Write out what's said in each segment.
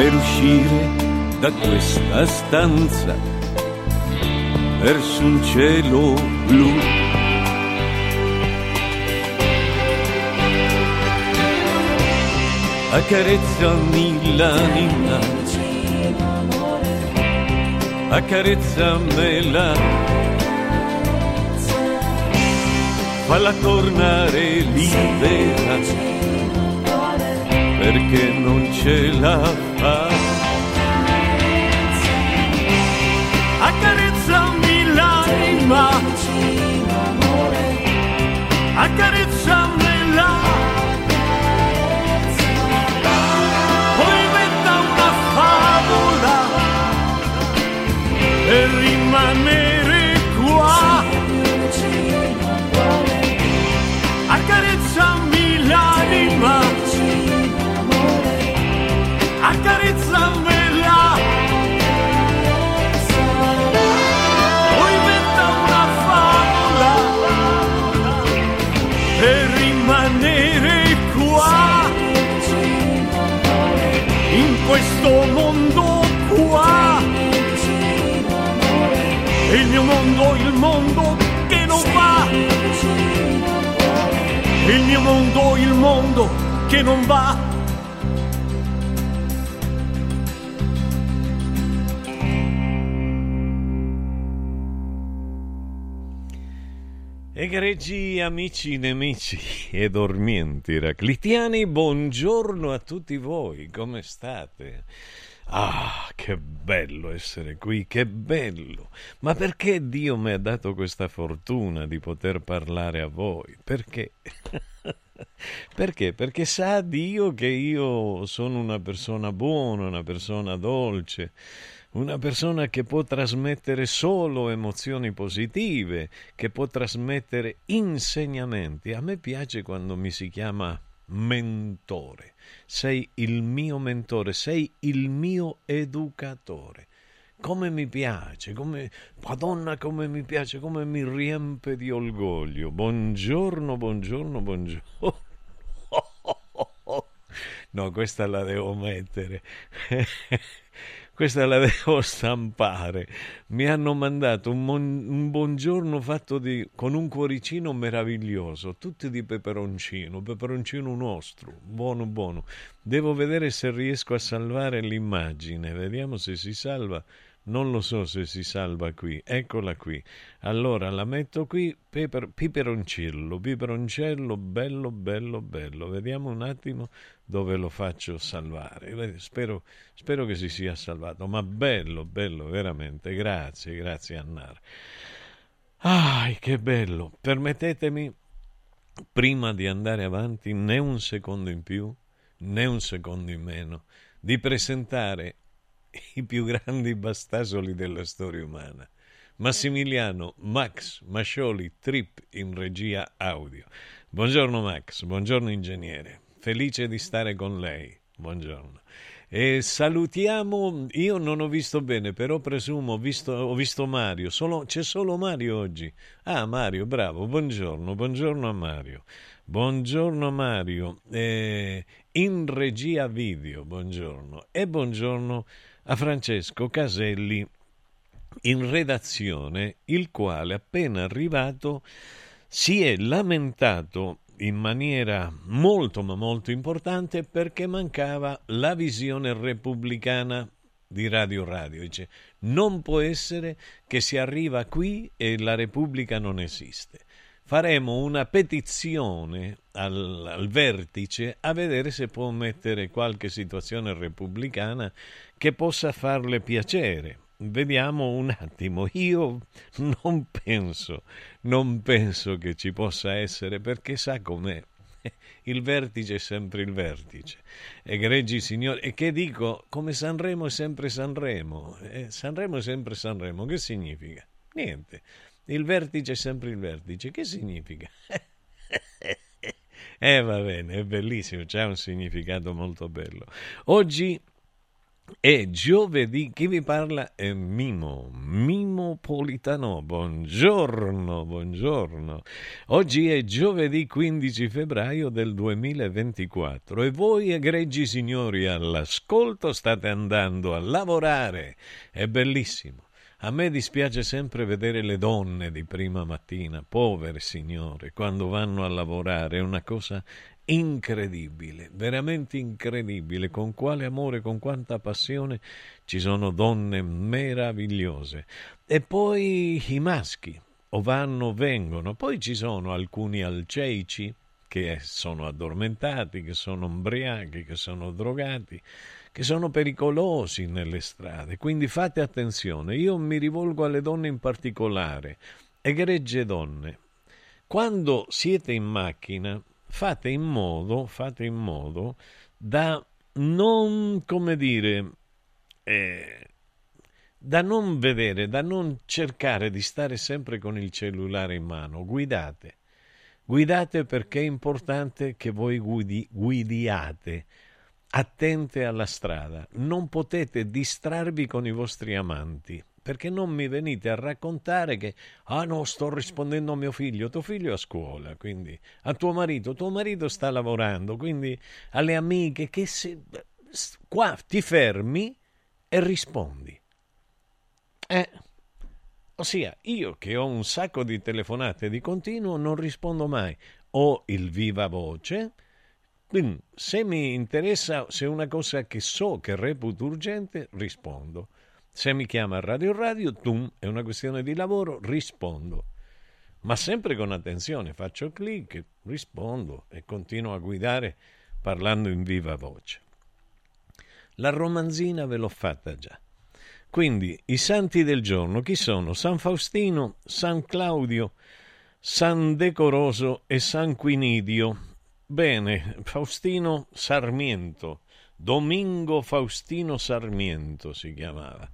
per uscire da questa stanza verso un cielo blu. Accarezzami l'anima, accarezzamela, falla tornare libera perché non ce la fa. Accarezzami l'anima, accarezzamela. Mondo, che non va. Egregi amici nemici e dormienti raclitiani, buongiorno a tutti voi, come state? Ah, che bello essere qui, che bello! Ma perché Dio mi ha dato questa fortuna di poter parlare a voi? Perché? Perché? Perché sa Dio che io sono una persona buona, una persona dolce, una persona che può trasmettere solo emozioni positive, che può trasmettere insegnamenti. A me piace quando mi si chiama mentore. Sei il mio mentore, sei il mio educatore. Come mi piace, come, Madonna come mi piace, come mi riempie di orgoglio. Buongiorno, buongiorno, buongiorno. No, questa la devo mettere. questa la devo stampare. Mi hanno mandato un, mon- un buongiorno fatto di, con un cuoricino meraviglioso, tutti di peperoncino, peperoncino nostro, buono buono. Devo vedere se riesco a salvare l'immagine, vediamo se si salva. Non lo so se si salva qui. Eccola qui. Allora la metto qui. Peper, piperoncello, piperoncello, bello, bello, bello. Vediamo un attimo dove lo faccio salvare. Spero, spero che si sia salvato. Ma bello, bello, veramente. Grazie, grazie Annar. Ah, che bello. Permettetemi, prima di andare avanti, né un secondo in più, né un secondo in meno, di presentare i più grandi bastasoli della storia umana. Massimiliano Max Mascioli Trip in regia audio. Buongiorno Max, buongiorno ingegnere, felice di stare con lei. Buongiorno. E salutiamo, io non ho visto bene, però presumo, ho visto, ho visto Mario, solo, c'è solo Mario oggi. Ah, Mario, bravo, buongiorno, buongiorno a Mario. Buongiorno Mario, eh, in regia video, buongiorno. E buongiorno a Francesco Caselli in redazione, il quale appena arrivato si è lamentato in maniera molto ma molto importante perché mancava la visione repubblicana di Radio Radio. Dice, non può essere che si arriva qui e la Repubblica non esiste. Faremo una petizione al, al vertice a vedere se può mettere qualche situazione repubblicana che possa farle piacere. Vediamo un attimo, io non penso, non penso che ci possa essere perché sa com'è. Il vertice è sempre il vertice. Egregi signori, e che dico, come Sanremo è sempre Sanremo. Eh, Sanremo è sempre Sanremo, che significa? Niente. Il vertice è sempre il vertice. Che significa? eh va bene, è bellissimo, c'è un significato molto bello. Oggi e giovedì chi vi parla è Mimo, Mimo Politano. Buongiorno, buongiorno. Oggi è giovedì 15 febbraio del 2024 e voi, egregi signori, all'ascolto state andando a lavorare. È bellissimo. A me dispiace sempre vedere le donne di prima mattina, povere signore, quando vanno a lavorare, è una cosa incredibile, veramente incredibile, con quale amore, con quanta passione ci sono donne meravigliose. E poi i maschi, o vanno o vengono, poi ci sono alcuni alceici che sono addormentati, che sono ubriachi, che sono drogati, che sono pericolosi nelle strade. Quindi fate attenzione, io mi rivolgo alle donne in particolare, egregge donne. Quando siete in macchina, fate in modo, fate in modo da non, come dire, eh, da non vedere, da non cercare di stare sempre con il cellulare in mano. Guidate. Guidate perché è importante che voi guidi, guidiate. Attente alla strada. Non potete distrarvi con i vostri amanti perché non mi venite a raccontare che ah no sto rispondendo a mio figlio tuo figlio è a scuola quindi a tuo marito tuo marito sta lavorando quindi alle amiche che se qua ti fermi e rispondi. Eh ossia io che ho un sacco di telefonate di continuo non rispondo mai. Ho il viva voce quindi se mi interessa se è una cosa che so che reputo urgente rispondo se mi chiama Radio Radio, tum, è una questione di lavoro, rispondo. Ma sempre con attenzione, faccio clic, rispondo e continuo a guidare parlando in viva voce. La romanzina ve l'ho fatta già. Quindi i santi del giorno chi sono? San Faustino, San Claudio, San Decoroso e San Quinidio. Bene, Faustino Sarmiento, Domingo Faustino Sarmiento si chiamava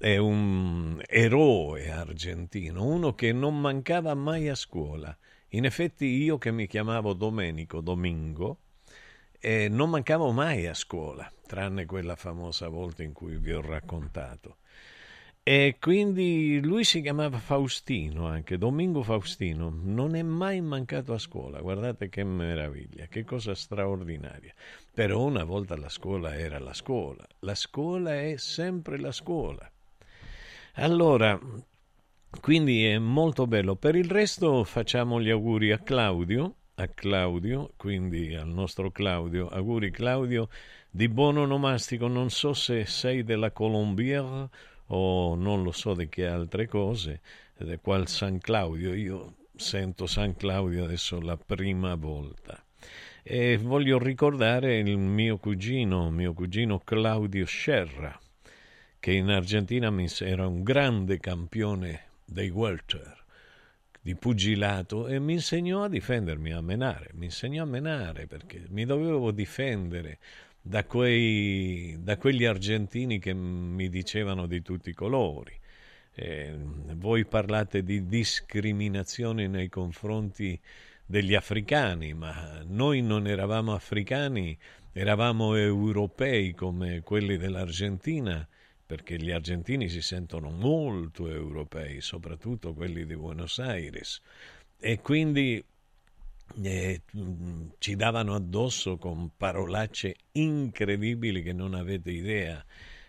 è un eroe argentino, uno che non mancava mai a scuola. In effetti io che mi chiamavo Domenico Domingo, eh, non mancavo mai a scuola, tranne quella famosa volta in cui vi ho raccontato. E quindi lui si chiamava Faustino anche, Domingo Faustino, non è mai mancato a scuola, guardate che meraviglia, che cosa straordinaria. Però una volta la scuola era la scuola, la scuola è sempre la scuola. Allora, quindi è molto bello. Per il resto facciamo gli auguri a Claudio, a Claudio, quindi al nostro Claudio, auguri Claudio di buon onomastico, non so se sei della Colombiera o non lo so di che altre cose, di qual San Claudio, io sento San Claudio adesso la prima volta. E voglio ricordare il mio cugino, mio cugino Claudio Scerra, che in Argentina era un grande campione dei welter di pugilato e mi insegnò a difendermi, a menare, mi insegnò a menare perché mi dovevo difendere da, quei, da quegli argentini che mi dicevano di tutti i colori. Eh, voi parlate di discriminazione nei confronti degli africani, ma noi non eravamo africani, eravamo europei come quelli dell'Argentina, perché gli argentini si sentono molto europei, soprattutto quelli di Buenos Aires, e quindi eh, ci davano addosso con parolacce incredibili che non avete idea,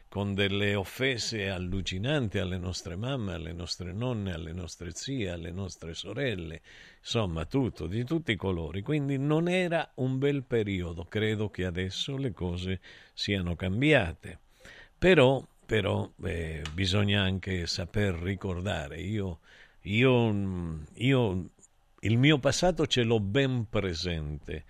con delle offese allucinanti alle nostre mamme, alle nostre nonne, alle nostre zie, alle nostre sorelle, insomma tutto, di tutti i colori. Quindi non era un bel periodo, credo che adesso le cose siano cambiate. Però, però eh, bisogna anche saper ricordare, io, io, io il mio passato ce l'ho ben presente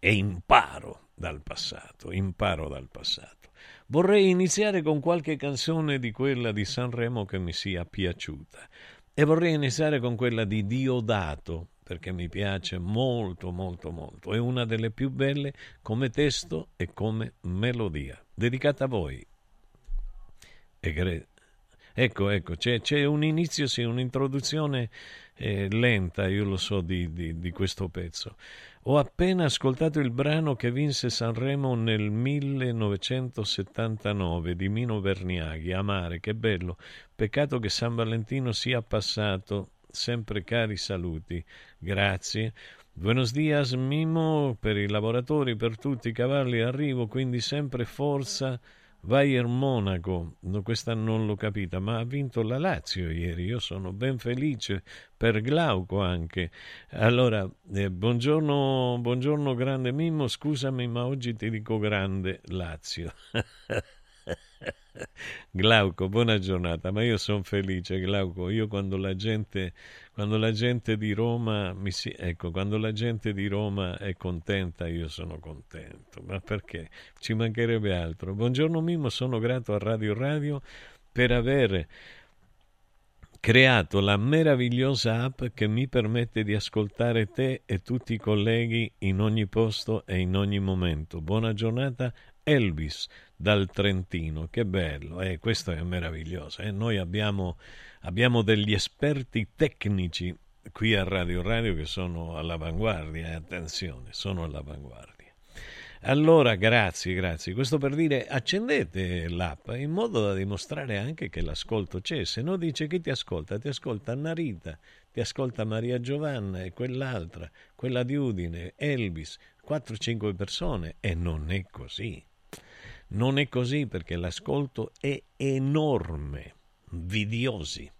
e imparo dal passato, imparo dal passato. Vorrei iniziare con qualche canzone di quella di Sanremo che mi sia piaciuta e vorrei iniziare con quella di Diodato perché mi piace molto molto molto, è una delle più belle come testo e come melodia, dedicata a voi. E cre- ecco, ecco, c'è, c'è un inizio, sì, un'introduzione eh, lenta, io lo so, di, di, di questo pezzo. Ho appena ascoltato il brano che vinse Sanremo nel 1979 di Mino Verniaghi, Amare, che bello. Peccato che San Valentino sia passato. Sempre cari saluti. Grazie. Buenos dias Mimo per i lavoratori, per tutti i cavalli, arrivo, quindi sempre forza Bayern Monaco, questa non l'ho capita, ma ha vinto la Lazio ieri. Io sono ben felice per Glauco anche. Allora, eh, buongiorno, buongiorno grande Mimmo, scusami, ma oggi ti dico grande Lazio. Glauco, buona giornata, ma io sono felice, Glauco. Io quando la gente, quando la gente di Roma mi si, ecco, quando la gente di Roma è contenta, io sono contento. Ma perché? Ci mancherebbe altro. Buongiorno Mimo, sono grato a Radio Radio per aver creato la meravigliosa app che mi permette di ascoltare te e tutti i colleghi in ogni posto e in ogni momento. Buona giornata Elvis dal Trentino, che bello, eh, questo è meraviglioso. Eh? Noi abbiamo, abbiamo, degli esperti tecnici qui a Radio Radio che sono all'avanguardia, eh? attenzione, sono all'avanguardia. Allora, grazie, grazie. Questo per dire accendete l'app in modo da dimostrare anche che l'ascolto c'è. Se no dice chi ti ascolta? Ti ascolta Narita, ti ascolta Maria Giovanna e quell'altra, quella di Udine, Elvis, 4-5 persone e non è così. Non è così perché l'ascolto è enorme, vidiosi.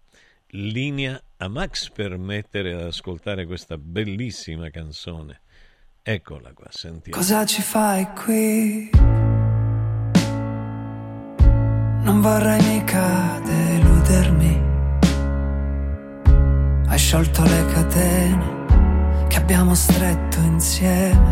Linea a Max per mettere ad ascoltare questa bellissima canzone. Eccola qua, sentiamo. Cosa ci fai qui? Non vorrei mica deludermi. Hai sciolto le catene che abbiamo stretto insieme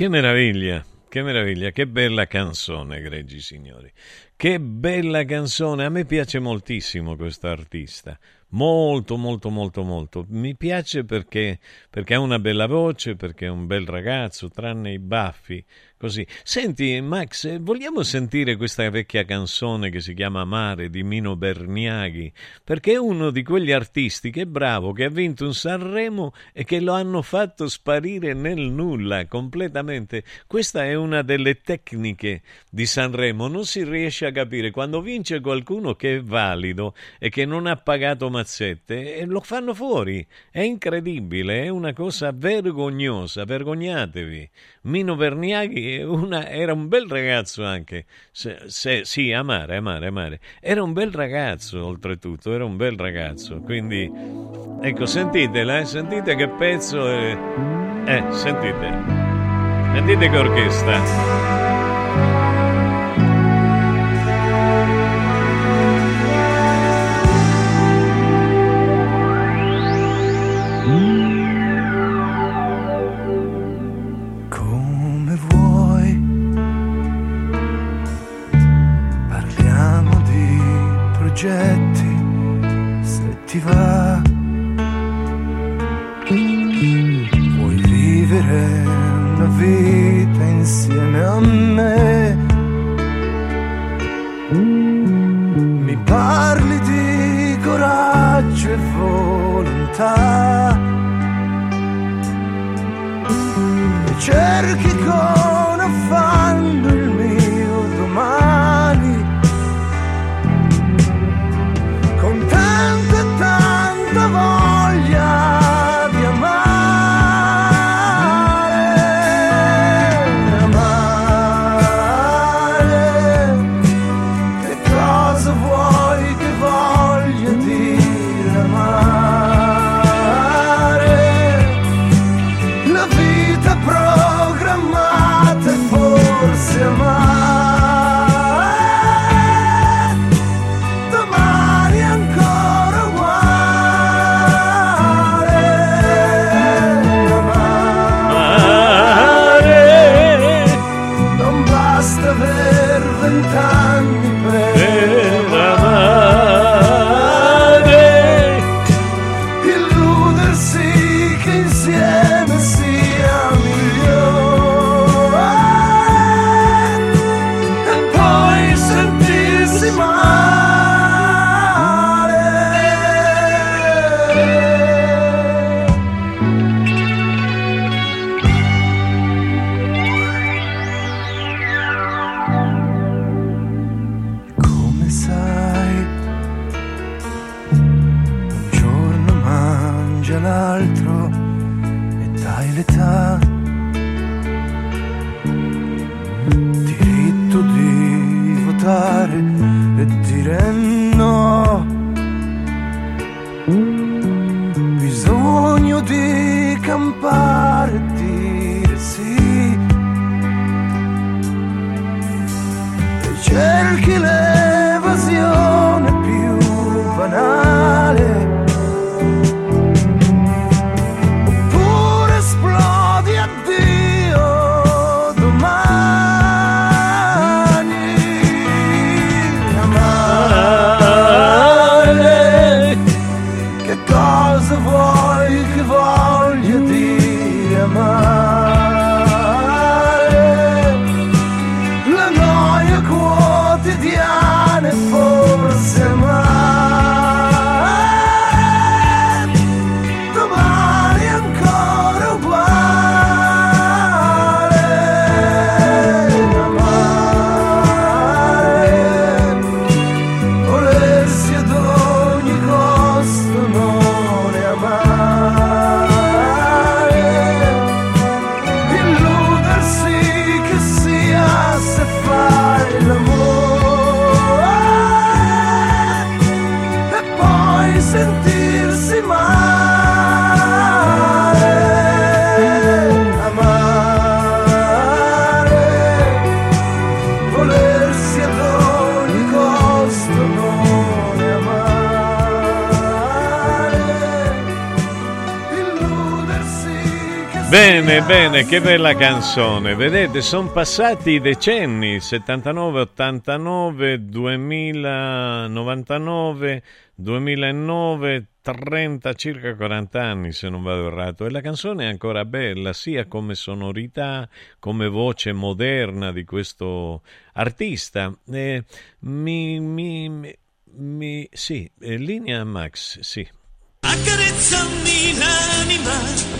Che meraviglia, che meraviglia, che bella canzone, egregi signori. Che bella canzone, a me piace moltissimo questo artista. Molto, molto, molto, molto. Mi piace perché, perché ha una bella voce, perché è un bel ragazzo, tranne i baffi. Così. Senti, Max, vogliamo sentire questa vecchia canzone che si chiama Mare di Mino Berniaghi? Perché è uno di quegli artisti che è bravo, che ha vinto un Sanremo e che lo hanno fatto sparire nel nulla completamente. Questa è una delle tecniche di Sanremo. Non si riesce a capire quando vince qualcuno che è valido e che non ha pagato mazzette e lo fanno fuori. È incredibile, è una cosa vergognosa. Vergognatevi. Mino Berniaghi una, era un bel ragazzo anche, se, se, sì, amare, amare, amare. Era un bel ragazzo, oltretutto, era un bel ragazzo. Quindi, ecco, sentitela, eh, sentite che pezzo è... Eh, sentite. Sentite che orchestra. Bene, che bella canzone. Vedete, sono passati i decenni, 79, 89, 2000, 99, 2009, 30, circa 40 anni se non vado errato. E la canzone è ancora bella, sia come sonorità, come voce moderna di questo artista. Eh, mi, mi, mi, sì, eh, linea Max, sì. Accarezzami l'anima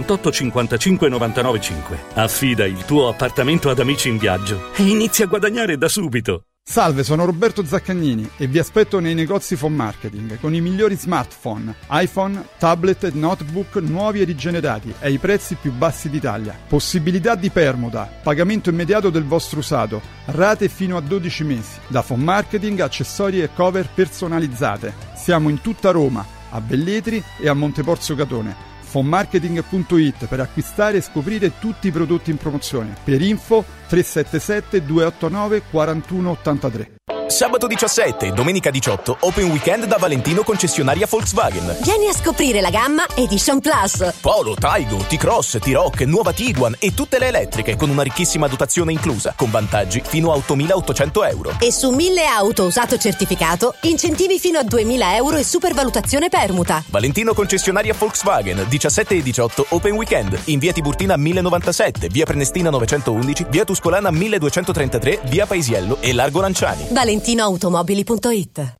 78 55 99 5. Affida il tuo appartamento ad amici in viaggio e inizia a guadagnare da subito. Salve, sono Roberto Zaccagnini e vi aspetto nei negozi Phone Marketing con i migliori smartphone, iPhone, tablet e notebook nuovi e rigenerati ai prezzi più bassi d'Italia. Possibilità di permuta, pagamento immediato del vostro usato, rate fino a 12 mesi. Da Phone Marketing, accessori e cover personalizzate. Siamo in tutta Roma, a Velletri e a Monteporzio Catone fonmarketing.it per acquistare e scoprire tutti i prodotti in promozione. Per info 377 289 4183. Sabato 17 e domenica 18 Open Weekend da Valentino concessionaria Volkswagen. Vieni a scoprire la gamma Edition Plus. Polo, Taigo, T-Cross, T-Rock, nuova Tiguan e tutte le elettriche con una ricchissima dotazione inclusa, con vantaggi fino a 8.800 euro. E su 1000 auto usato certificato, incentivi fino a 2.000 euro e supervalutazione permuta. Valentino concessionaria Volkswagen, 17 e 18 Open Weekend, in via Tiburtina 1097, via Prenestina 911, via Tuscolana 1233, via Paisiello e Largo Lanciani. Valentino valentinoautomobili.it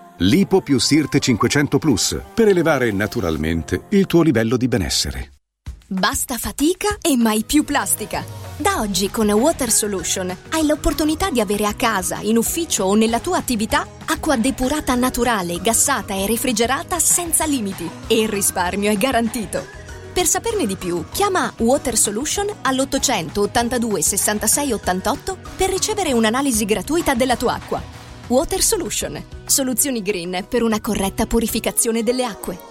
Lipo più Sirte 500 Plus per elevare naturalmente il tuo livello di benessere. Basta fatica e mai più plastica. Da oggi con Water Solution hai l'opportunità di avere a casa, in ufficio o nella tua attività acqua depurata naturale, gassata e refrigerata senza limiti e il risparmio è garantito. Per saperne di più, chiama Water Solution all'882 66 88 per ricevere un'analisi gratuita della tua acqua. Water Solution. Soluzioni green per una corretta purificazione delle acque.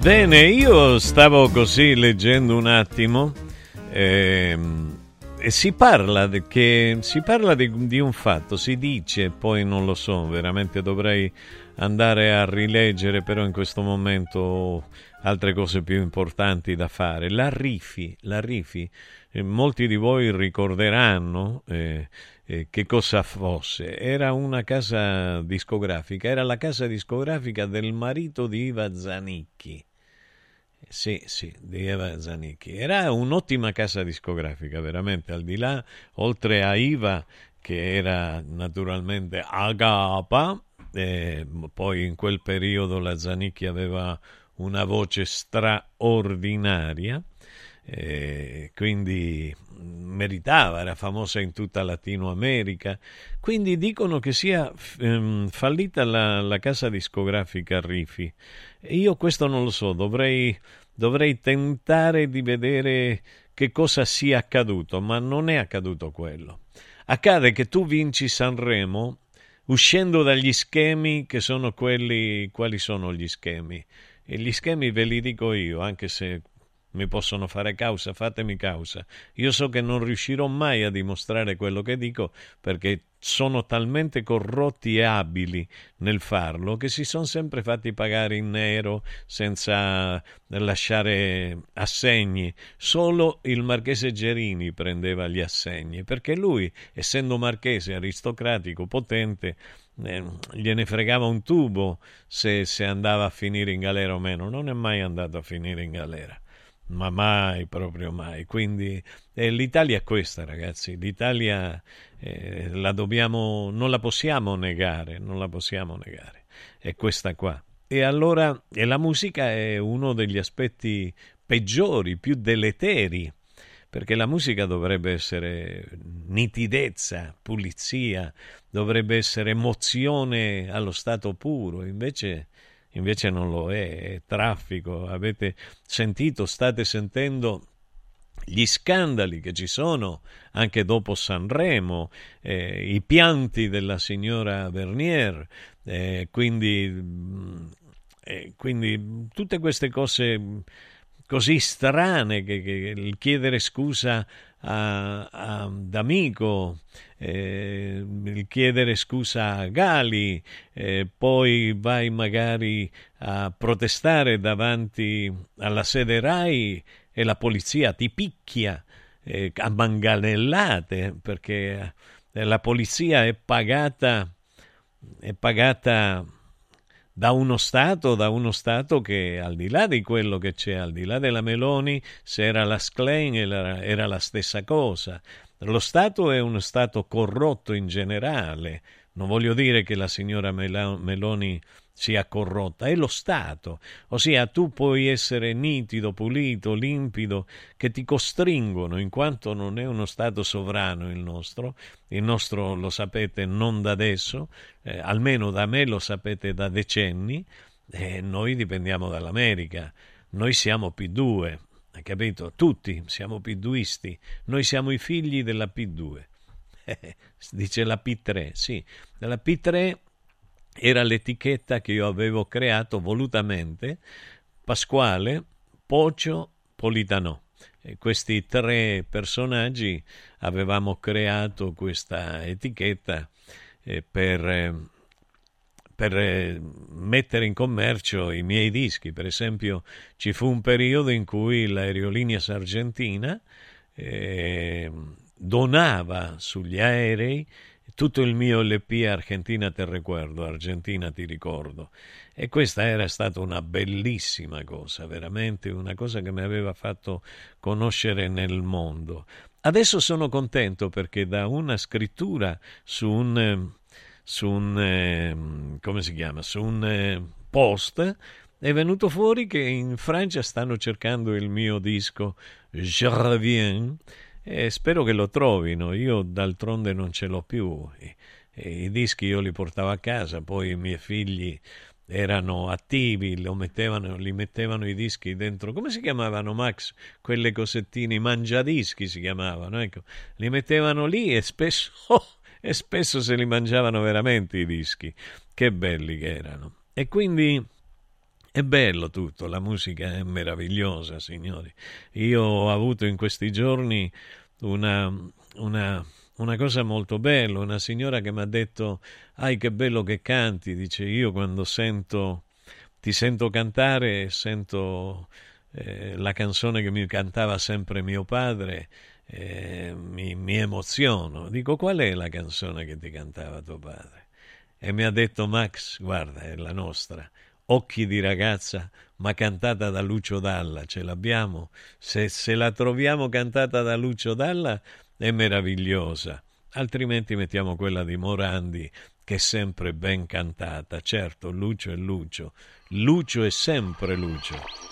Bene, io stavo così leggendo un attimo ehm, e si parla, che, si parla di, di, un fatto, si dice, poi non lo so, veramente dovrei andare a rileggere, però in questo momento ho altre cose più importanti da fare. La Rifi, la Rifi eh, molti di voi ricorderanno eh, eh, che cosa fosse. Era una casa discografica, era la casa discografica del marito di Iva Zanicchi sì, sì, di Eva Zanicchi. Era un'ottima casa discografica, veramente, al di là, oltre a Iva, che era naturalmente Agapa, eh, poi in quel periodo la Zanicchi aveva una voce straordinaria, eh, quindi meritava, era famosa in tutta Latino America. Quindi dicono che sia ehm, fallita la, la, casa discografica Rifi. Io questo non lo so, dovrei, dovrei tentare di vedere che cosa sia accaduto, ma non è accaduto quello. Accade che tu vinci Sanremo uscendo dagli schemi che sono quelli, quali sono gli schemi? E gli schemi ve li dico io, anche se mi possono fare causa, fatemi causa. Io so che non riuscirò mai a dimostrare quello che dico perché sono talmente corrotti e abili nel farlo che si sono sempre fatti pagare in nero senza lasciare assegni. Solo il marchese Gerini prendeva gli assegni perché lui, essendo marchese aristocratico, potente, eh, gliene fregava un tubo se, se andava a finire in galera o meno. Non è mai andato a finire in galera ma mai, proprio mai. Quindi eh, l'Italia è questa, ragazzi. L'Italia eh, la dobbiamo, non la possiamo negare, non la possiamo negare. È questa qua. E allora e la musica è uno degli aspetti peggiori, più deleteri, perché la musica dovrebbe essere nitidezza, pulizia, dovrebbe essere emozione allo stato puro, invece invece non lo è, è traffico. Avete sentito, state sentendo gli scandali che ci sono anche dopo Sanremo, eh, i pianti della signora Vernier, eh, quindi, mm, eh, quindi, tutte queste cose così strane che, che il chiedere scusa a, a D'Amico, eh, il chiedere scusa a Gali, eh, poi vai magari a protestare davanti alla sede RAI e la polizia ti picchia eh, a manganellate perché eh, la polizia è pagata, è pagata da uno Stato, da uno Stato che al di là di quello che c'è, al di là della Meloni, se era la Schlein era, era la stessa cosa. Lo Stato è uno Stato corrotto in generale. Non voglio dire che la signora Meloni sia corrotta, è lo Stato. Ossia, tu puoi essere nitido, pulito, limpido, che ti costringono, in quanto non è uno Stato sovrano il nostro, il nostro lo sapete non da adesso, eh, almeno da me lo sapete da decenni, eh, noi dipendiamo dall'America, noi siamo P2, hai capito? Tutti siamo P2isti, noi siamo i figli della P2. Dice la P3, sì, della P3 era l'etichetta che io avevo creato volutamente, Pasquale, Pocio, Politano. E questi tre personaggi avevamo creato questa etichetta eh, per, eh, per eh, mettere in commercio i miei dischi. Per esempio, ci fu un periodo in cui l'aerolínea Sargentina eh, donava sugli aerei tutto il mio LP Argentina te recuerdo, Argentina ti ricordo. E questa era stata una bellissima cosa, veramente una cosa che mi aveva fatto conoscere nel mondo. Adesso sono contento perché da una scrittura su un, su un eh, come si chiama, su un eh, post è venuto fuori che in Francia stanno cercando il mio disco Je reviens e spero che lo trovino. Io d'altronde non ce l'ho più. I, i dischi io li portavo a casa, poi i miei figli erano attivi, mettevano, li mettevano i dischi dentro, come si chiamavano Max? Quelle cosettine, i mangiadischi si chiamavano, ecco, li mettevano lì e spesso, oh, e spesso se li mangiavano veramente i dischi, che belli che erano. E quindi è bello tutto, la musica è meravigliosa, signori. Io ho avuto in questi giorni una, una, una cosa molto bella, una signora che mi ha detto, ai che bello che canti, dice io quando sento, ti sento cantare, sento eh, la canzone che mi cantava sempre mio padre, eh, mi, mi emoziono. Dico qual è la canzone che ti cantava tuo padre? E mi ha detto Max, guarda, è la nostra occhi di ragazza, ma cantata da Lucio Dalla, ce l'abbiamo? Se, se la troviamo cantata da Lucio Dalla è meravigliosa, altrimenti mettiamo quella di Morandi che è sempre ben cantata. Certo, Lucio è Lucio, Lucio è sempre Lucio.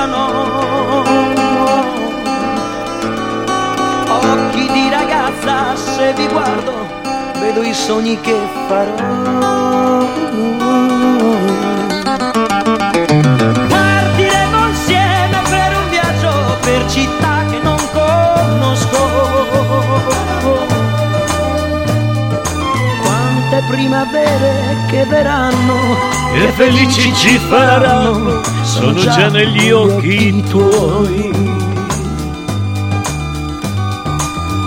M'aspettano. Occhi di ragazza, se vi guardo, vedo i sogni che farò. Partiremo insieme per un viaggio per città che non conosco. Quante primavere che verranno E felici ci faranno, sono già negli occhi tuoi.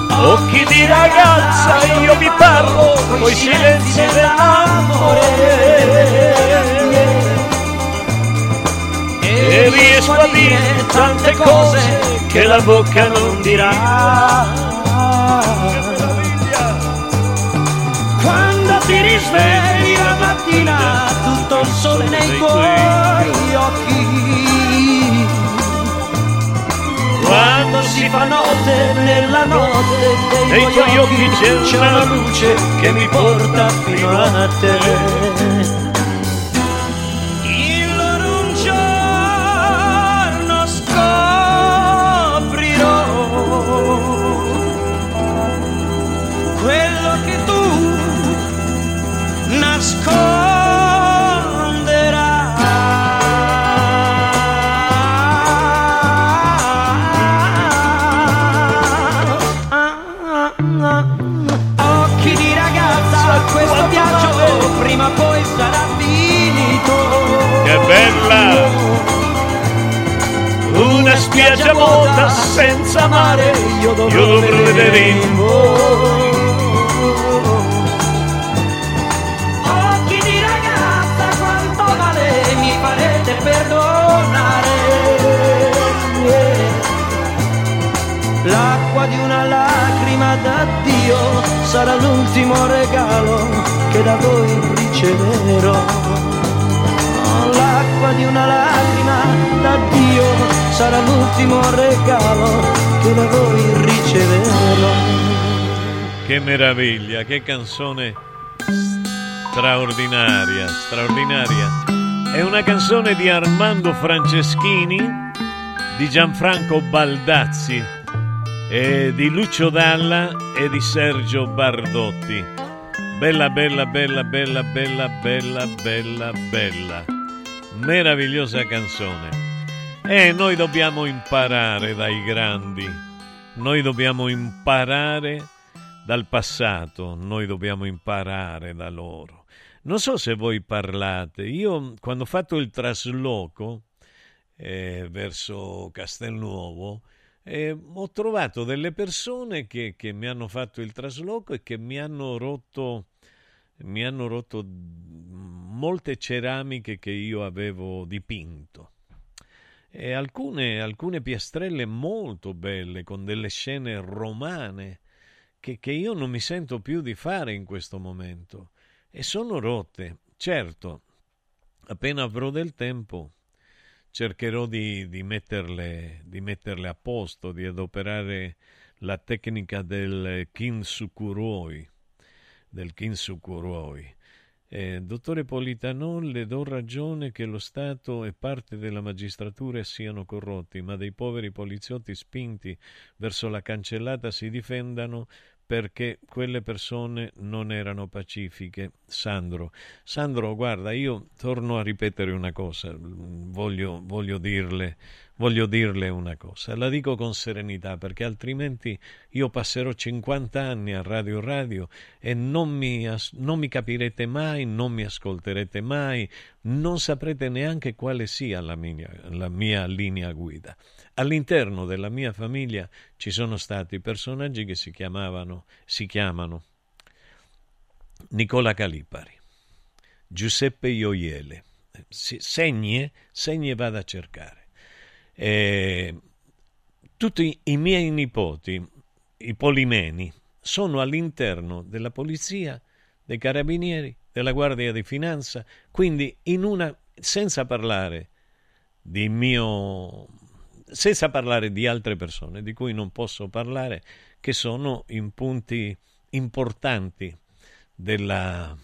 Occhi di ragazza, io vi parlo, coi silenzi dell'amore. E riesco a dire tante cose che la bocca non dirà. Quando ti risvegli la mattina tutto il sole nei tuoi occhi. Quando si fa notte nella notte dei tuoi occhi c'è una luce che mi porta fino a te vuota senza mare, io dovrò vedere in voi. Occhi di ragazza, quanto male mi farete perdonare. L'acqua di una lacrima d'addio sarà l'ultimo regalo che da voi riceverò. L'acqua di una lacrima d'addio sarà l'ultimo regalo che da voi riceverò. Che meraviglia, che canzone straordinaria, straordinaria. È una canzone di Armando Franceschini, di Gianfranco Baldazzi, di Lucio Dalla e di Sergio Bardotti. Bella, bella, bella, bella, bella, bella, bella, bella. Meravigliosa canzone. E noi dobbiamo imparare dai grandi. Noi dobbiamo imparare dal passato, noi dobbiamo imparare da loro. Non so se voi parlate, io quando ho fatto il trasloco eh, verso Castelnuovo, eh, ho trovato delle persone che, che, mi hanno fatto il trasloco e che mi hanno rotto, mi hanno rotto molte ceramiche che io avevo dipinto. E alcune, alcune piastrelle molto belle con delle scene romane che, che io non mi sento più di fare in questo momento e sono rotte. Certo, appena avrò del tempo cercherò di, di, metterle, di metterle a posto, di adoperare la tecnica del Kinsukuroi. Del Kinsukuroi. Eh, dottore Politanon, le do ragione che lo Stato e parte della magistratura siano corrotti, ma dei poveri poliziotti spinti verso la cancellata si difendano perché quelle persone non erano pacifiche. Sandro, Sandro, guarda, io torno a ripetere una cosa, voglio, voglio dirle, voglio dirle una cosa, la dico con serenità perché altrimenti io passerò 50 anni a Radio Radio e non mi, non mi capirete mai, non mi ascolterete mai, non saprete neanche quale sia la mia, la mia linea guida. All'interno della mia famiglia ci sono stati personaggi che si chiamavano, si chiamano Nicola Calipari, Giuseppe Ioiele, segni, segni e vado a cercare. Eh, tutti i miei nipoti, i polimeni, sono all'interno della polizia, dei carabinieri, della guardia di finanza, quindi in una, senza parlare di mio senza parlare di altre persone di cui non posso parlare che sono in punti importanti della,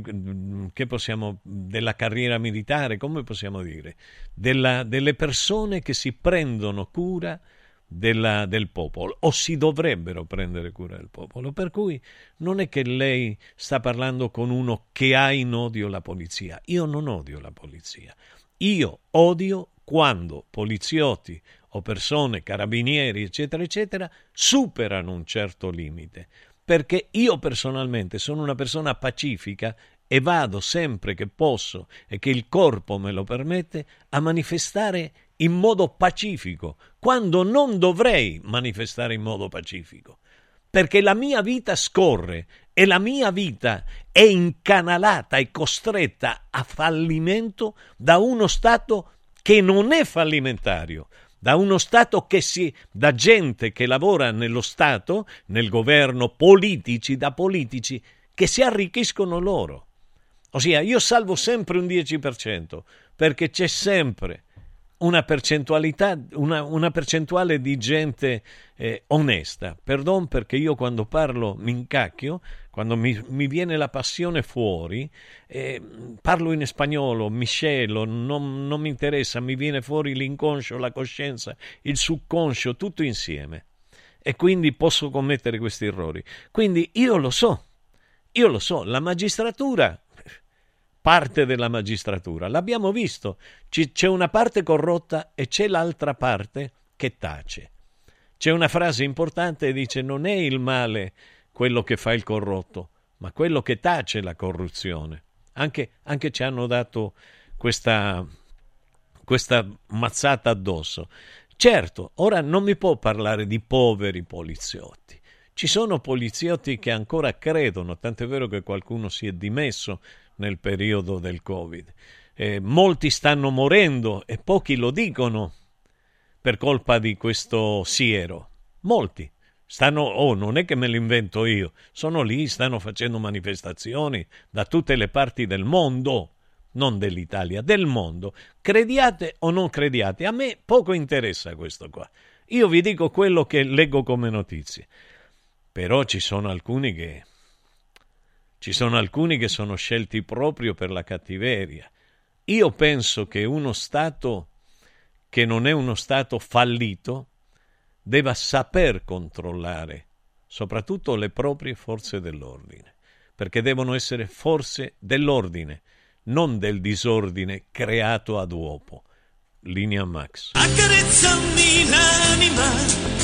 che, che possiamo, della carriera militare, come possiamo dire, della, delle persone che si prendono cura della, del popolo o si dovrebbero prendere cura del popolo. Per cui non è che lei sta parlando con uno che ha in odio la polizia. Io non odio la polizia. Io odio quando poliziotti o persone, carabinieri, eccetera, eccetera, superano un certo limite perché io personalmente sono una persona pacifica e vado sempre che posso e che il corpo me lo permette a manifestare in modo pacifico, quando non dovrei manifestare in modo pacifico, perché la mia vita scorre e la mia vita è incanalata e costretta a fallimento da uno Stato che non è fallimentario, da uno Stato che si, da gente che lavora nello Stato, nel governo, politici, da politici che si arricchiscono loro. Ossia, io salvo sempre un 10% perché c'è sempre una, una, una percentuale di gente eh, onesta. Perdon perché io quando parlo mi incacchio, quando mi, mi viene la passione fuori, eh, parlo in spagnolo, miscelo, non, non mi interessa, mi viene fuori l'inconscio, la coscienza, il subconscio, tutto insieme. E quindi posso commettere questi errori. Quindi io lo so, io lo so, la magistratura parte della magistratura. L'abbiamo visto, c'è una parte corrotta e c'è l'altra parte che tace. C'è una frase importante che dice non è il male quello che fa il corrotto, ma quello che tace la corruzione. Anche, anche ci hanno dato questa, questa mazzata addosso. Certo, ora non mi può parlare di poveri poliziotti. Ci sono poliziotti che ancora credono, tant'è vero che qualcuno si è dimesso nel periodo del Covid. Eh, molti stanno morendo e pochi lo dicono per colpa di questo siero. Molti. Stanno, oh, non è che me lo invento io, sono lì, stanno facendo manifestazioni da tutte le parti del mondo, non dell'Italia, del mondo. Crediate o non crediate, a me poco interessa questo qua. Io vi dico quello che leggo come notizie. Però ci sono alcuni che ci sono alcuni che sono scelti proprio per la cattiveria. Io penso che uno Stato che non è uno Stato fallito debba saper controllare soprattutto le proprie forze dell'ordine, perché devono essere forze dell'ordine, non del disordine creato ad uopo. Linea Max. Accarezzami l'anima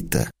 Рита.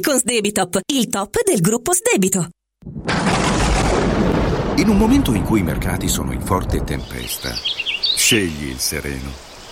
con Sdebitop, il top del gruppo Sdebito. In un momento in cui i mercati sono in forte tempesta, scegli il sereno.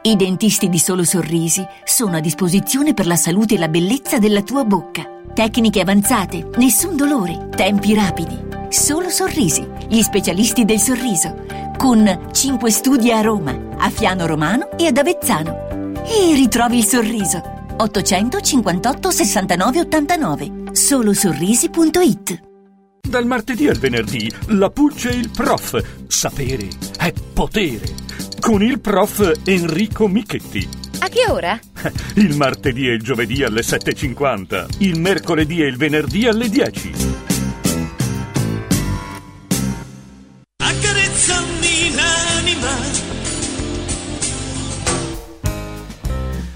I dentisti di Solo Sorrisi sono a disposizione per la salute e la bellezza della tua bocca. Tecniche avanzate, nessun dolore, tempi rapidi. Solo Sorrisi, gli specialisti del sorriso, con 5 studi a Roma, a Fiano Romano e ad Avezzano. E ritrovi il sorriso. 858 69 89 solosorrisi.it Dal martedì al venerdì, la Pulce e il prof. Sapere è potere. Con il prof Enrico Michetti. A che ora? Il martedì e il giovedì alle 7.50. Il mercoledì e il venerdì alle 10. Accarezzami l'anima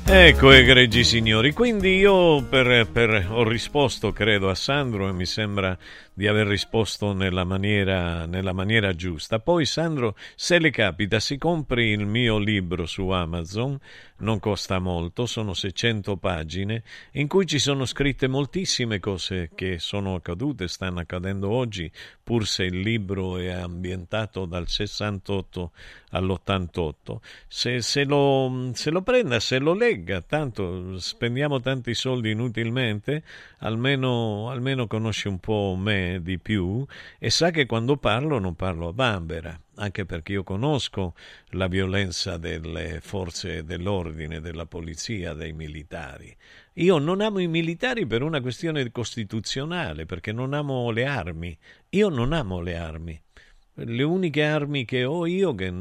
Ecco, egregi signori, quindi io per, per- ho risposto, credo, a Sandro e mi sembra di aver risposto nella maniera, nella maniera giusta. Poi, Sandro, se le capita, si compri il mio libro su Amazon, non costa molto, sono 600 pagine, in cui ci sono scritte moltissime cose che sono accadute, stanno accadendo oggi, pur se il libro è ambientato dal 68 all'88. Se, se lo, se lo prenda, se lo legga, tanto spendiamo tanti soldi inutilmente, almeno, almeno conosce un po' me di più e sa che quando parlo non parlo a bambera, anche perché io conosco la violenza delle forze dell'ordine, della polizia, dei militari. Io non amo i militari per una questione costituzionale, perché non amo le armi. Io non amo le armi. Le uniche armi che ho io che,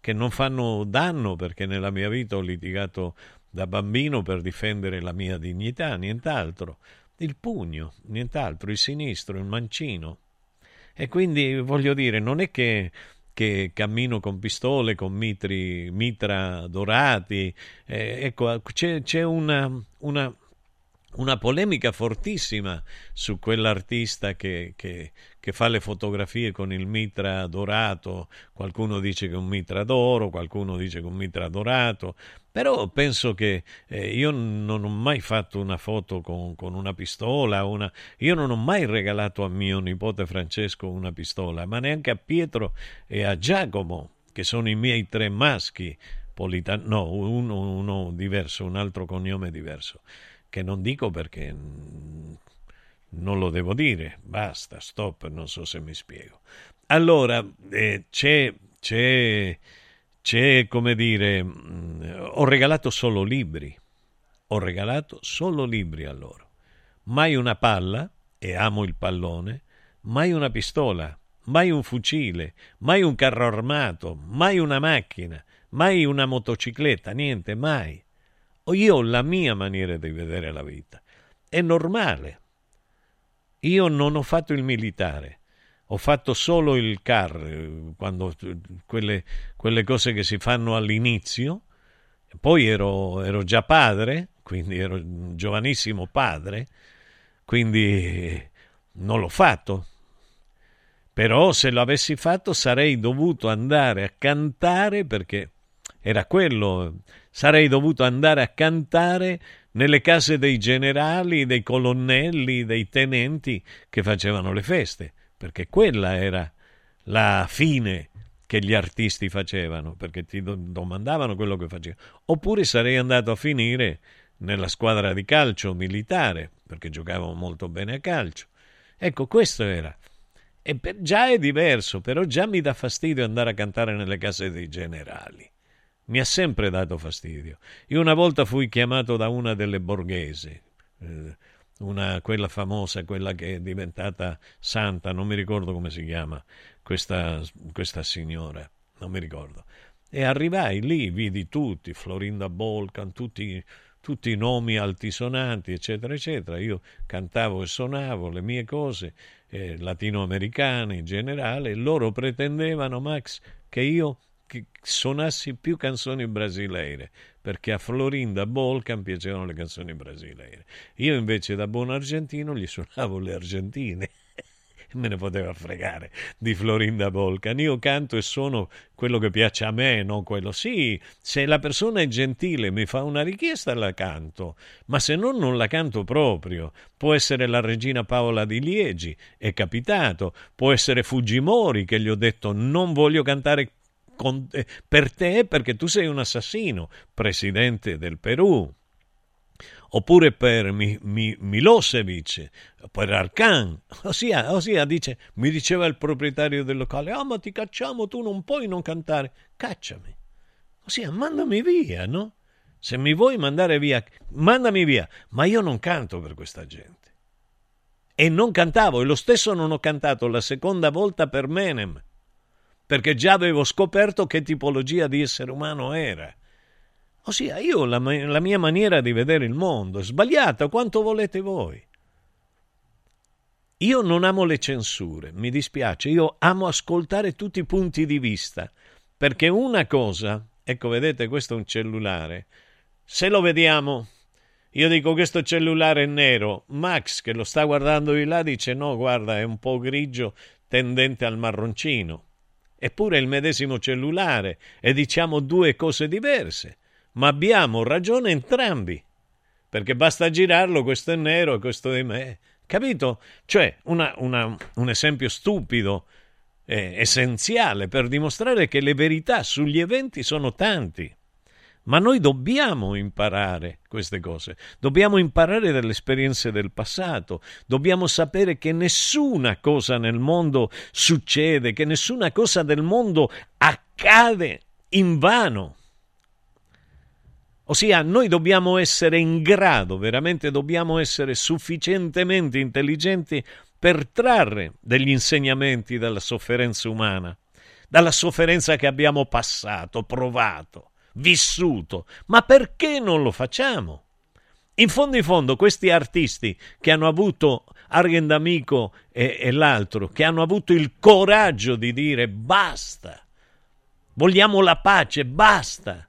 che non fanno danno, perché nella mia vita ho litigato da bambino per difendere la mia dignità, nient'altro. Il pugno, nient'altro, il sinistro, il mancino. E quindi voglio dire, non è che, che cammino con pistole, con mitri, mitra dorati. Eh, ecco, c'è, c'è una, una, una polemica fortissima su quell'artista che, che, che fa le fotografie con il mitra dorato. Qualcuno dice che è un mitra d'oro, qualcuno dice che è un mitra dorato. Però penso che eh, io non ho mai fatto una foto con, con una pistola, una... io non ho mai regalato a mio nipote Francesco una pistola, ma neanche a Pietro e a Giacomo, che sono i miei tre maschi, Polita... no, uno, uno diverso, un altro cognome diverso, che non dico perché mm, non lo devo dire, basta, stop, non so se mi spiego. Allora, eh, c'è, c'è c'è come dire, mh, ho regalato solo libri, ho regalato solo libri a loro, mai una palla, e amo il pallone, mai una pistola, mai un fucile, mai un carro armato, mai una macchina, mai una motocicletta, niente, mai. Io ho la mia maniera di vedere la vita. È normale. Io non ho fatto il militare, ho fatto solo il CAR, quando, quelle, quelle cose che si fanno all'inizio. Poi ero, ero già padre, quindi ero un giovanissimo padre, quindi non l'ho fatto. Però se lo avessi fatto sarei dovuto andare a cantare perché era quello, sarei dovuto andare a cantare nelle case dei generali, dei colonnelli, dei tenenti che facevano le feste, perché quella era la fine che gli artisti facevano, perché ti domandavano quello che facevano. Oppure sarei andato a finire nella squadra di calcio militare, perché giocavo molto bene a calcio. Ecco, questo era. E per, già è diverso, però già mi dà fastidio andare a cantare nelle case dei generali. Mi ha sempre dato fastidio. Io una volta fui chiamato da una delle borghesi, eh, una, quella famosa, quella che è diventata santa, non mi ricordo come si chiama, questa, questa signora, non mi ricordo. E arrivai lì, vidi tutti, Florinda Bolcan, tutti tutti i nomi altisonanti, eccetera, eccetera. Io cantavo e suonavo le mie cose eh, latinoamericane in generale, loro pretendevano, Max, che io che suonassi più canzoni brasileire, perché a Florinda Bolcan piacevano le canzoni brasileire. Io invece da buon argentino gli suonavo le argentine me ne poteva fregare di Florinda Bolcan. Io canto e suono quello che piace a me, non quello. Sì, se la persona è gentile, mi fa una richiesta, la canto, ma se no, non la canto proprio. Può essere la regina Paola di Liegi, è capitato, può essere Fujimori che gli ho detto non voglio cantare con, eh, per te perché tu sei un assassino, presidente del Perù oppure per Mi, Mi, Milosevic, per Arkan. Ossia, ossia, dice, mi diceva il proprietario del locale, ah ma ti cacciamo, tu non puoi non cantare, cacciami. Ossia, mandami via, no? Se mi vuoi mandare via, mandami via, ma io non canto per questa gente. E non cantavo, e lo stesso non ho cantato la seconda volta per Menem, perché già avevo scoperto che tipologia di essere umano era. Ossia, io la, la mia maniera di vedere il mondo, sbagliata quanto volete voi. Io non amo le censure, mi dispiace, io amo ascoltare tutti i punti di vista, perché una cosa, ecco vedete questo è un cellulare, se lo vediamo, io dico questo cellulare è nero, Max che lo sta guardando di là dice no, guarda è un po' grigio tendente al marroncino, eppure il medesimo cellulare e diciamo due cose diverse ma abbiamo ragione entrambi, perché basta girarlo, questo è nero e questo è me. Capito? Cioè, una, una, un esempio stupido, eh, essenziale, per dimostrare che le verità sugli eventi sono tanti. Ma noi dobbiamo imparare queste cose, dobbiamo imparare dalle esperienze del passato, dobbiamo sapere che nessuna cosa nel mondo succede, che nessuna cosa del mondo accade in vano. Ossia, noi dobbiamo essere in grado, veramente dobbiamo essere sufficientemente intelligenti per trarre degli insegnamenti dalla sofferenza umana, dalla sofferenza che abbiamo passato, provato, vissuto. Ma perché non lo facciamo? In fondo, in fondo, questi artisti che hanno avuto Argen D'Amico e, e l'altro, che hanno avuto il coraggio di dire basta, vogliamo la pace, basta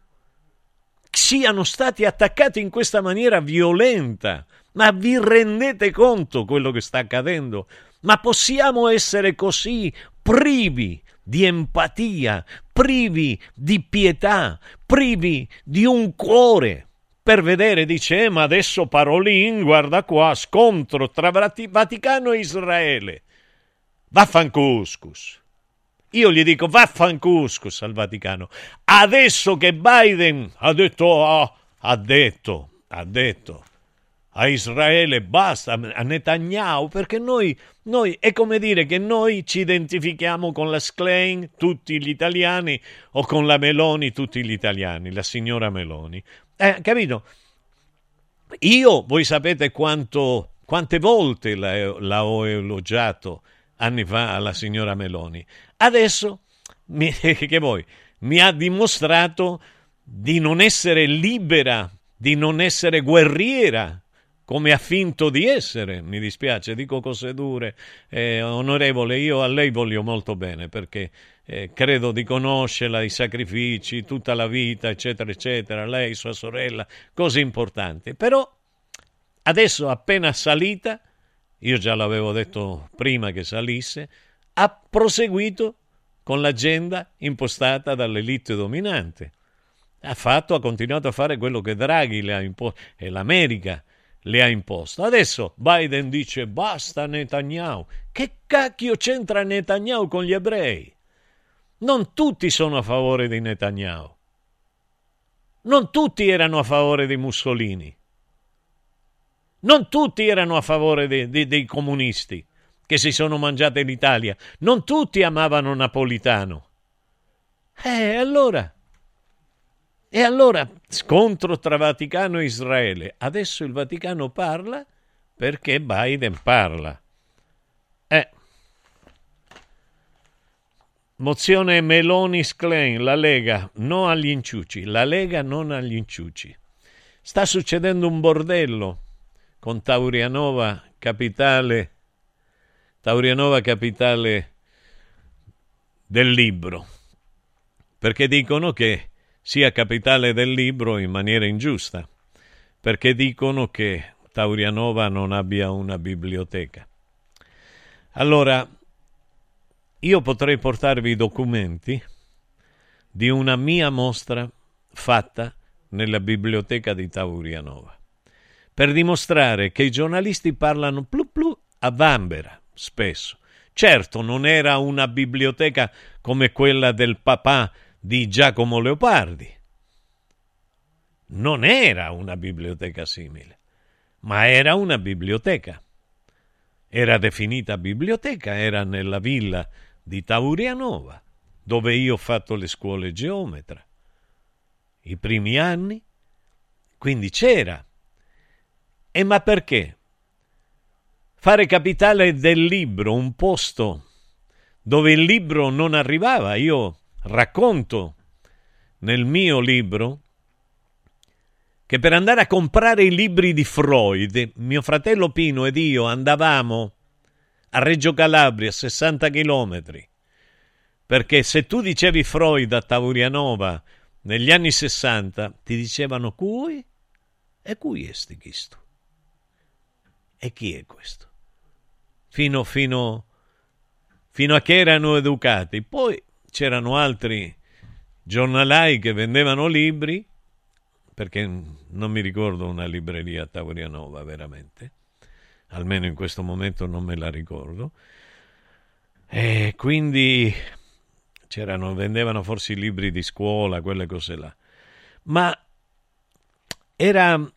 siano stati attaccati in questa maniera violenta. Ma vi rendete conto quello che sta accadendo? Ma possiamo essere così privi di empatia, privi di pietà, privi di un cuore? Per vedere, dice, eh, ma adesso Parolin, guarda qua, scontro tra Vaticano e Israele. Vaffancuscus. Io gli dico vaffancuscus al Vaticano. Adesso che Biden ha detto, oh, ha detto, ha detto a Israele basta, a Netanyahu, perché noi, noi, è come dire che noi ci identifichiamo con la Schlein, tutti gli italiani, o con la Meloni, tutti gli italiani, la signora Meloni. Eh, capito? Io, voi sapete quanto quante volte la, la ho elogiato anni fa alla signora Meloni. Adesso, mi, che voi, mi ha dimostrato di non essere libera, di non essere guerriera, come ha finto di essere. Mi dispiace, dico cose dure. Eh, onorevole, io a lei voglio molto bene perché eh, credo di conoscerla, i sacrifici, tutta la vita, eccetera, eccetera, lei, sua sorella, cose importanti. Però adesso appena salita, io già l'avevo detto prima che salisse, ha proseguito con l'agenda impostata dall'elite dominante. Ha fatto, ha continuato a fare quello che Draghi le ha imposto e l'America le ha imposto. Adesso Biden dice basta Netanyahu. Che cacchio c'entra Netanyahu con gli ebrei? Non tutti sono a favore di Netanyahu. Non tutti erano a favore di Mussolini. Non tutti erano a favore de, de, dei comunisti che si sono mangiati l'Italia. Non tutti amavano Napolitano. Eh, allora? E allora scontro tra Vaticano e Israele. Adesso il Vaticano parla perché Biden parla. Eh. Mozione Meloni-Sclein, la Lega, no agli inciuci. La Lega non agli inciuci. Sta succedendo un bordello con Taurianova, capitale, Taurianova, capitale del libro, perché dicono che sia capitale del libro in maniera ingiusta, perché dicono che Taurianova non abbia una biblioteca. Allora, io potrei portarvi i documenti di una mia mostra fatta nella biblioteca di Taurianova, per dimostrare che i giornalisti parlano plu plu a Vambera, spesso. Certo, non era una biblioteca come quella del papà di Giacomo Leopardi. Non era una biblioteca simile, ma era una biblioteca. Era definita biblioteca, era nella villa di Taurianova, dove io ho fatto le scuole geometra. I primi anni, quindi c'era. E ma perché? Fare capitale del libro, un posto dove il libro non arrivava, io racconto nel mio libro che per andare a comprare i libri di Freud, mio fratello Pino ed io andavamo a Reggio Calabria, 60 chilometri, perché se tu dicevi Freud a Taurianova negli anni 60, ti dicevano cui? E cui è sti questo? E chi è questo? Fino, fino, fino a che erano educati. Poi c'erano altri giornalai che vendevano libri, perché non mi ricordo una libreria a Taurianova veramente, almeno in questo momento non me la ricordo, e quindi c'erano, vendevano forse i libri di scuola, quelle cose là. Ma era,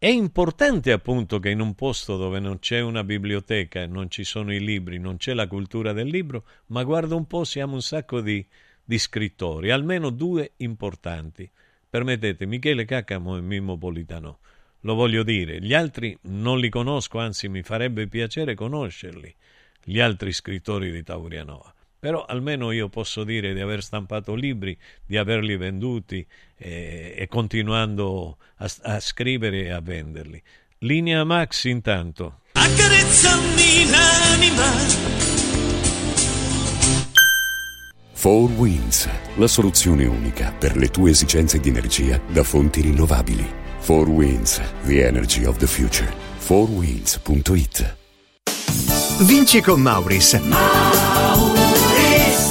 è importante appunto che in un posto dove non c'è una biblioteca, non ci sono i libri, non c'è la cultura del libro, ma guarda un po', siamo un sacco di, di scrittori, almeno due importanti. Permettete, Michele Caccamo e Mimmo Politano. Lo voglio dire, gli altri non li conosco, anzi mi farebbe piacere conoscerli, gli altri scrittori di Taurianova. Però almeno io posso dire di aver stampato libri, di averli venduti eh, e continuando a, a, scrivere e a venderli. Linea Max intanto. Accarezzami l'anima. Four Winds, la soluzione unica per le tue esigenze di energia da fonti rinnovabili. Four Winds, the energy of the future. Fourwinds.it Vinci con Mauris.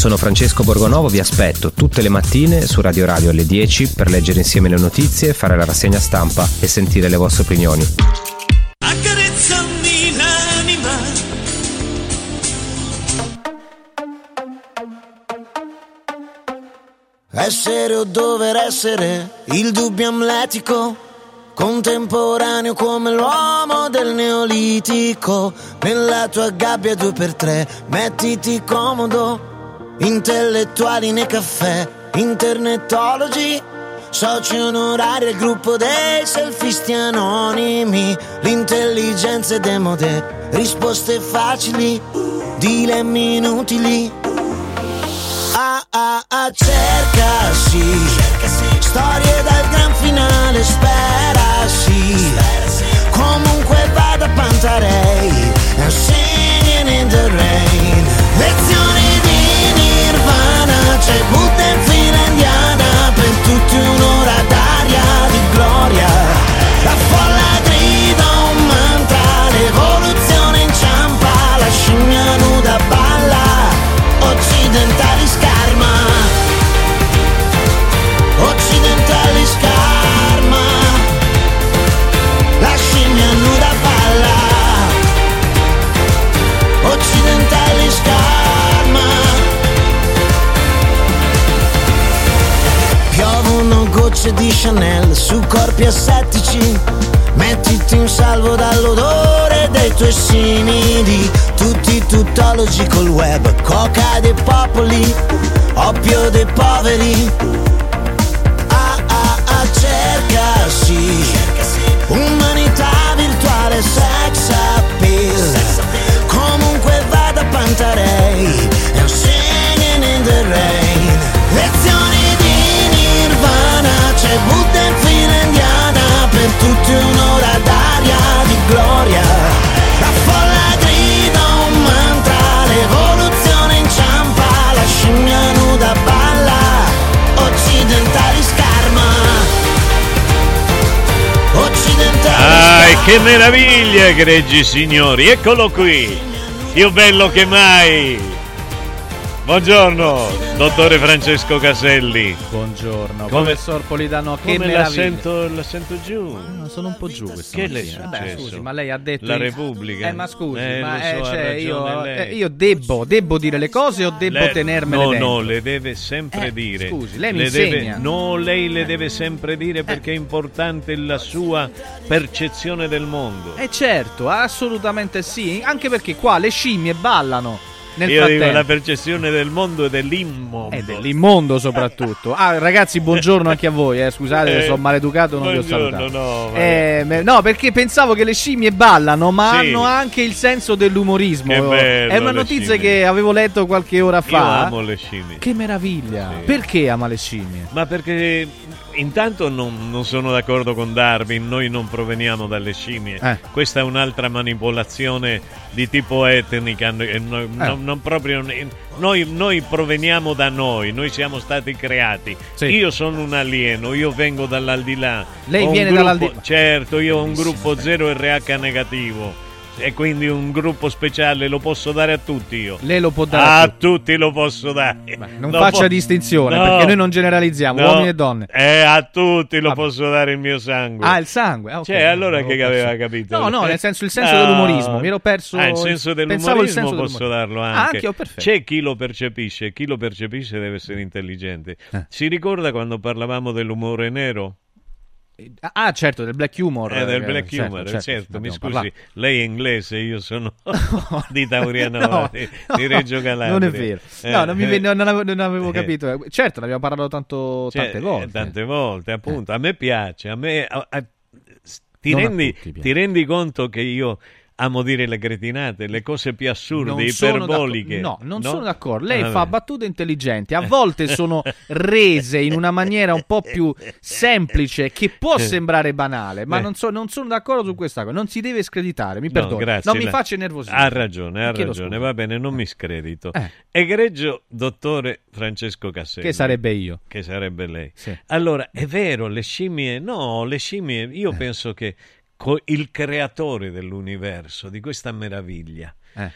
Sono Francesco Borgonovo, vi aspetto tutte le mattine su Radio Radio alle 10 per leggere insieme le notizie, fare la rassegna stampa e sentire le vostre opinioni. Accarezzami l'anima Essere o dover essere il dubbio amletico, contemporaneo come l'uomo del neolitico. Nella tua gabbia due per tre, mettiti comodo, intellettuali nei caffè, internetologi. Soci onorari al gruppo dei selfisti anonimi, l'intelligenza è demode, risposte facili, dilemmi inutili. Ah ah ah, cerca sì, storie dal gran finale, spera sì, comunque vada Pantarei, I'm singing in the rain, lezioni di Nirvana, c'è Chanel su corpi assettici. Mettiti in salvo dall'odore dei tuoi simili. Tutti tuttologi col web, coca dei popoli, oppio dei poveri. Ah ah ah, cercasi. Umanità virtuale, sex appeal. Comunque vada Pantarei, è un singing in the rain. Che meraviglia, egregi signori! Eccolo qui, più bello che mai! Buongiorno, dottore Francesco Caselli. Buongiorno, Come- professor Polidano, che Come la sento, la sento giù? No, sono un po' giù questa Che le è. Beh, scusi, ma lei ha detto La Repubblica? Eh, ma scusi, Eh, ma eh, so, ha cioè, io, eh, io debbo, debbo dire le cose o debbo Lei- tenermele no, dentro? No, le deve sempre Eh, dire. scusi, lei mi Le deve- no, lei le deve sempre dire perché è importante la sua percezione del mondo. Eh certo, assolutamente sì, anche perché qua le scimmie ballano nel Io frattempo. dico la percezione del mondo e dell'immondo. E dell'immondo soprattutto. Ah, ragazzi, buongiorno anche a voi. Eh. Scusate, Eh, sono maleducato, non vi ho salutato. no, Eh, no, perché pensavo che le scimmie ballano, ma Sì. hanno anche il senso dell'umorismo. Che bello, È una notizia che avevo letto qualche ora Io fa. amo le scimmie. Che meraviglia! Sì. Perché ama le scimmie? Ma perché intanto non, non sono d'accordo con Darwin, noi non proveniamo dalle scimmie. Eh. Questa è un'altra manipolazione di tipo etnica. no- no- Eh. non proprio- noi, noi proveniamo da noi, noi siamo stati creati. Sì. Io sono un alieno, io vengo dall'aldilà. Lei viene gruppo- dall'aldilà. Certo, io ho un gruppo 0 RH negativo. E quindi un gruppo speciale lo posso dare a tutti io. Lei lo può dare. A tutti. tutti lo posso dare. Non Lo faccia po- distinzione, No. perché noi non generalizziamo, No. uomini e donne. Eh, a tutti lo posso dare il mio sangue. Ah, il sangue. Ah, ok. Cioè, allora che aveva capito? No, no, Eh? nel senso il senso No. dell'umorismo. Mi ero perso. Ah, il senso Pensavo il dell'umorismo senso posso dell'umorismo. darlo Ah, anche. anche io, perfetto. C'è chi lo percepisce, chi lo percepisce deve essere intelligente. Eh. Si ricorda quando parlavamo dell'umore nero? Ah, certo, del black humor. Eh, del eh, black certo, humor, certo, certo, mi scusi, parlato. lei è inglese, io sono di Tauriano, No, di, no, di Reggio Calabria. Non è vero. No, Eh, non, mi venne- non avevo, non avevo eh. capito. Certo, ne abbiamo parlato tanto, Cioè, tante eh, volte. Tante volte, appunto. A me piace, a me... a- a- ti, rendi, ti rendi conto che io amo dire le cretinate, le cose più assurde, iperboliche? No, non sono d'accordo. Lei Ah, fa battute intelligenti, a volte sono rese in una maniera un po' più semplice, che può Eh. sembrare banale, ma Eh. non, so- non sono d'accordo su questa cosa. Non si deve screditare, mi No, perdoni. grazie, non mi faccia nervosire. Ha ragione, ha ragione, scusa. va bene, non mi scredito. Eh. Egregio dottore Francesco Casselli. Che sarebbe io. Che sarebbe lei. Sì. Allora, è vero, le scimmie, no, le scimmie, Eh. io penso che il creatore dell'universo, di questa meraviglia, Eh.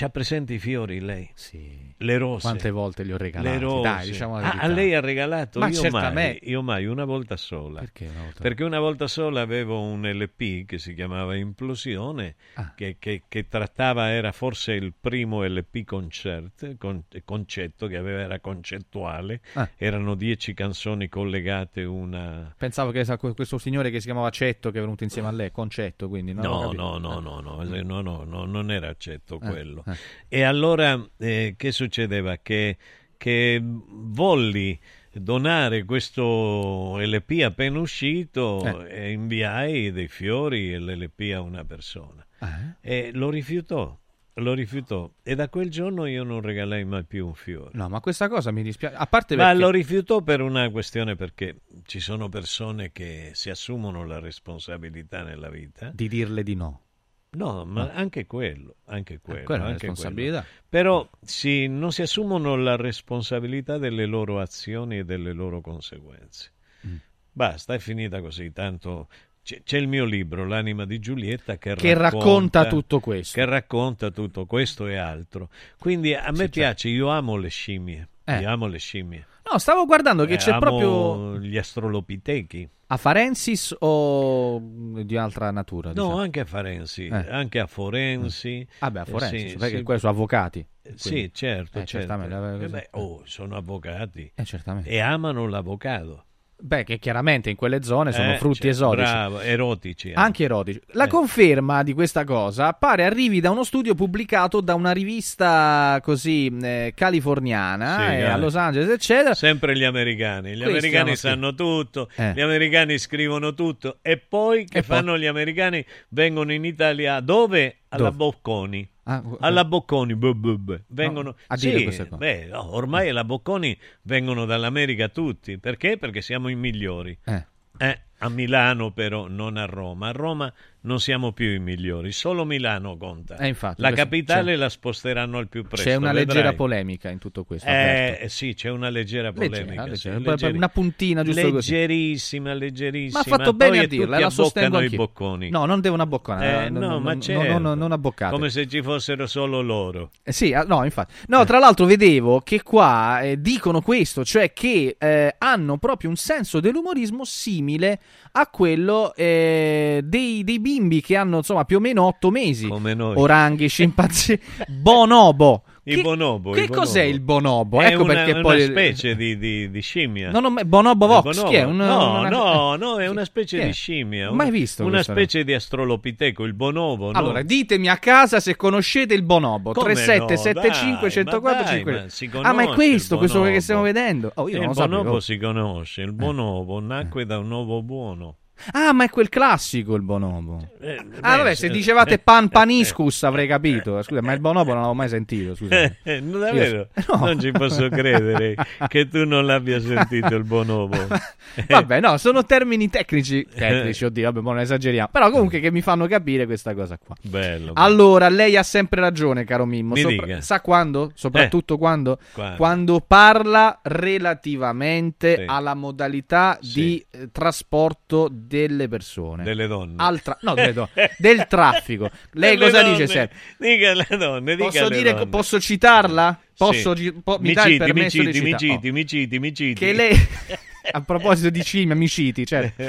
C'ha presenti i fiori lei? Sì. Le rose. Quante volte li ho regalati? Le rose. Dai, diciamo Ah, a lei ha regalato? Ma io, certamente. mai, io mai, una volta sola. Perché una volta? Perché una volta sola avevo un LP che si chiamava Implosione, Ah. che, che- che trattava, era forse il primo LP concert, con- concetto che aveva, era concettuale, Ah. erano dieci canzoni collegate una... Pensavo che questo signore che si chiamava Cetto, che è venuto insieme a lei, Concetto, quindi No, no, no, no, no, eh, no, no, no, non era accetto Eh, quello. Eh. E allora eh, che succedeva? Che, che volli donare questo LP appena uscito Eh. e inviai dei fiori e l'LP a una persona. Ah, E lo rifiutò, lo rifiutò. E da quel giorno io non regalai mai più un fiore. No, ma questa cosa mi dispiace. A parte Ma perché... lo rifiutò per una questione perché ci sono persone che si assumono la responsabilità nella vita. Di dirle di no. No, ma No. anche quello, anche quello. quella anche responsabilità. quello. Però si- non si assumono la responsabilità delle loro azioni e delle loro conseguenze. Mm. Basta, è finita così. Tanto c'è, c'è il mio libro, L'anima di Giulietta, che, Che racconta tutto questo. Che racconta tutto questo e altro. Quindi a me Sì, piace, io amo le scimmie. Eh. Io amo le scimmie. No, stavo guardando che Eh, c'è proprio gli astrolopitechi. A Farensis o di altra natura? No, diciamo? anche a Farensi, Eh. anche a Forensi. Ah, beh, a Eh, Forensis, sì, perché sì. quelli sono avvocati. Eh, quindi- Sì, certo, Eh, certo. certamente, eh, Eh beh, oh, sono avvocati Eh, certamente. e amano l'avvocato. Beh, che chiaramente in quelle zone sono Eh, frutti cioè, esotici. Bravo, erotici. Anche erotici. La Eh. conferma di questa cosa pare arrivi da uno studio pubblicato da una rivista così eh, californiana Sì, eh, eh. a Los Angeles, eccetera. Sempre gli americani. Gli Questi americani sanno tutto, Eh. gli americani scrivono tutto. E poi che E poi? fanno gli americani? Vengono in Italia dove? Alla Dove? Bocconi. Ah, Alla Bocconi, bu- bu- bu. vengono a dire Sì, queste cose. beh, no, ormai alla Bocconi vengono dall'America tutti. Perché? Perché siamo i migliori. Eh. Eh, a Milano però, non a Roma. A Roma non siamo più i migliori, solo Milano conta. Eh, infatti, la capitale la sposteranno al più presto. C'è una vedrai. leggera polemica in tutto questo. Eh, eh, sì, c'è una leggera Leggera, polemica. leggera, sì, poi una puntina giusto così. Leggerissima, leggerissima. Ma ha fatto Poi bene a dirla, la sostengo i bocconi. No, non devono abboccare. Eh, no, no, no, ma certo. no, no, non abboccate. Come se ci fossero solo loro. Eh, Sì, ah, no, infatti. No, tra l'altro vedevo che qua eh, dicono questo, cioè che eh, hanno proprio un senso dell'umorismo simile a quello eh, dei, dei bimbi che hanno insomma più o meno otto mesi. Come noi. Oranghi, scimpanzé, bonobo. Il Che- bonobo. Che il cos'è il bonobo? È ecco una, perché una poi specie di, di- di scimmia. Non ho mai- Bonobo Il Vox, bonobo. è? Un- no, una- no, no, è una specie di scimmia. Mai una- visto Una questo, no? specie di astrolopiteco, il bonobo. no? Allora, ditemi a casa se conoscete il bonobo. Come 3775 no? 104 Dai, ma 5. dai, si Ah, ma è questo, il questo che stiamo vedendo? Oh, io Eh, non lo il bonobo sapevo. si conosce, il bonobo nacque da un uovo buono. Ah, ma è quel classico il bonobo. Eh, ah, beh, vabbè, se- dicevate pan paniscus avrei capito. Scusa, ma il bonobo non l'avevo mai sentito. Scusa. Eh, davvero? Io- no. Non ci posso credere che tu non l'abbia sentito il bonobo. Vabbè, no, sono termini tecnici. Tecnici, oddio, vabbè, ma non esageriamo. Però comunque che mi fanno capire questa cosa qua. Bello. Allora, lei ha sempre ragione, caro Mimmo. Mi Sopra- sa quando? Soprattutto quando? Quando? Quando parla relativamente Sì. alla modalità Sì. di eh, trasporto delle persone. Delle donne. Tra- no, delle donne. del traffico. Lei Delle cosa donne. dice sempre? Dica alle donne, dica Posso, dire, donne. posso citarla? Posso, Sì. gi- po- mi, mi dà il citi, mi permesso citi, di mi citarla? citi, mi citi, mi citi. Che lei... A proposito di cime, amiciti, certo.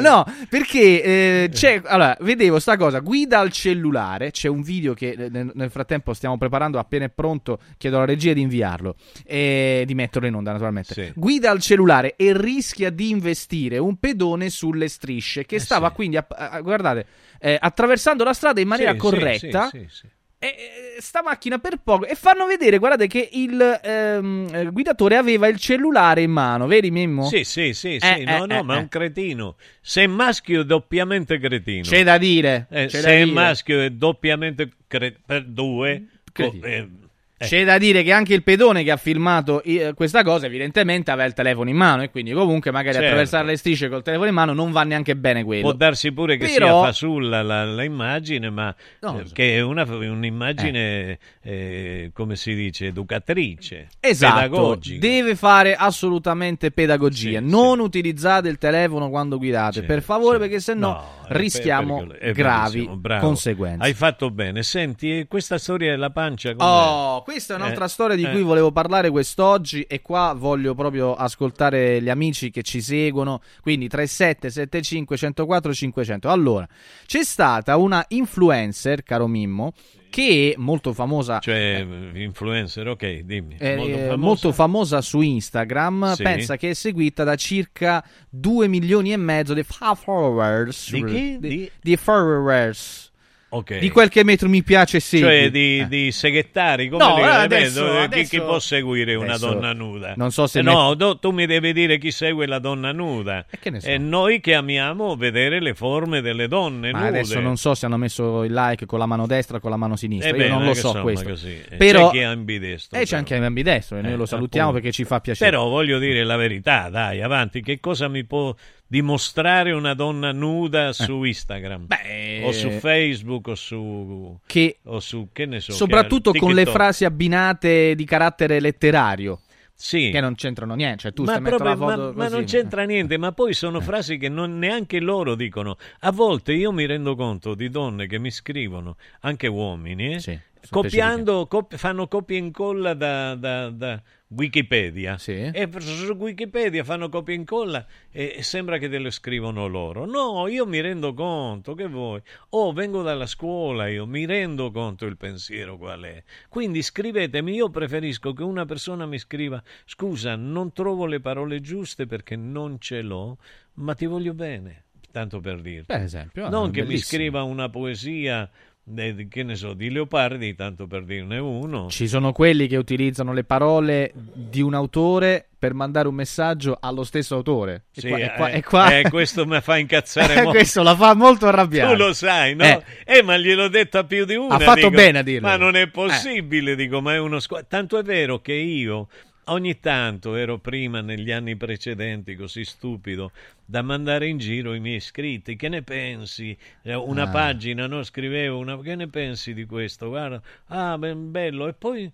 no, perché eh, c'è. Allora, vedevo sta cosa. Guida al cellulare. C'è un video che eh, nel, nel frattempo stiamo preparando. Appena è pronto, chiedo alla regia di inviarlo e di metterlo in onda, naturalmente. Sì. Guida al cellulare e rischia di investire un pedone sulle strisce. Eh Che stava quindi, a- a- guardate, eh, attraversando la strada in maniera Sì, sì, corretta. sì, sì, sì. E, sta macchina per poco e fanno vedere, guardate che il ehm, eh, guidatore aveva il cellulare in mano, vedi Mimmo? Sì, sì, sì, sì, Eh, no, eh, no, eh, ma è eh. un cretino. Se è maschio è doppiamente cretino. C'è da dire, Eh, c'è se da è dire. maschio è doppiamente cre- per due. Cretino. co- eh. C'è da dire che anche il pedone che ha filmato eh, questa cosa evidentemente aveva il telefono in mano e quindi comunque magari Certo. attraversare le strisce col telefono in mano non va neanche bene quello. Può darsi pure che Però- sia fasulla la, la immagine, ma No, eh, so. che è una- un'immagine, eh, come si dice, educatrice, Esatto, pedagogica. deve fare assolutamente pedagogia. Sì, non utilizzate il telefono quando guidate, per favore, perché sennò No, è rischiamo gravi conseguenze. Hai fatto bene. Senti, questa storia della pancia com'è? Oh, questa è un'altra Eh, storia di eh. cui volevo parlare quest'oggi e qua voglio proprio ascoltare gli amici che ci seguono, quindi 37 75 104 500. Allora, c'è stata una influencer, caro Mimmo, che è molto famosa Cioè, influencer, ok, dimmi. è Molto eh, famosa? molto famosa su Instagram, Sì. pensa che è seguita da circa 2 milioni e mezzo di followers. Di chi? Di, Di- di followers. Ok. Di quel che metro mi piace segui. Cioè di, Eh. di seghettari, come No, li- eh, eh, adesso- chi- adesso- chi, può seguire una adesso- donna nuda? non so se Eh ne- no, do- tu mi devi dire chi segue la donna nuda. E che ne so. E noi che amiamo vedere le forme delle donne Ma nude. adesso non so se hanno messo il like con la mano destra o con la mano sinistra. Eh Io beh, non non lo so insomma questo. così. Eh, Però... c'è chi è ambidestro, E c'è anche ambidestro e noi Eh, lo salutiamo appunto. perché ci fa piacere. Però voglio dire la verità, dai, avanti. Che cosa mi può dimostrare una donna nuda su Instagram? Beh, o su Facebook o su... Che- o su che ne so. Soprattutto che- con le frasi abbinate di carattere letterario. Sì. Che non c'entrano niente. Cioè, tu ma, stai mettendo proprio- la ma- foto ma così. non c'entra niente, ma poi sono frasi che non, neanche loro dicono. A volte io mi rendo conto di donne che mi scrivono, anche uomini, eh, copiando, cop- fanno copia e incolla da, da- da Wikipedia e su Wikipedia fanno copia e incolla e, sembra che te lo scrivono loro. No, io mi rendo conto che voi, oh, vengo dalla scuola, io mi rendo conto il pensiero qual è. Quindi scrivetemi, io preferisco che una persona mi scriva, scusa, non trovo le parole giuste perché non ce l'ho, ma ti voglio bene. Tanto per dirti. Per esempio, non ah, che mi bellissimo. scriva una poesia, eh, che ne so, di Leopardi, tanto per dirne uno. Ci sono quelli che utilizzano le parole di un autore per mandare un messaggio allo stesso autore. E Sì, qua- eh, qua- qua- eh, questo mi fa incazzare molto. questo la fa molto arrabbiare. Tu lo sai, no? Eh. Eh, ma gliel'ho detto a più di una. Ha fatto dico, bene a dirlo. Ma non è possibile, dico, ma è uno squa- Tanto è vero che io ogni tanto ero prima, negli anni precedenti, così stupido, da mandare in giro i miei iscritti. Che ne pensi? Eh, Una Ah. pagina, no? Scrivevo una... Che ne pensi di questo? Guarda, ah, ben bello. E poi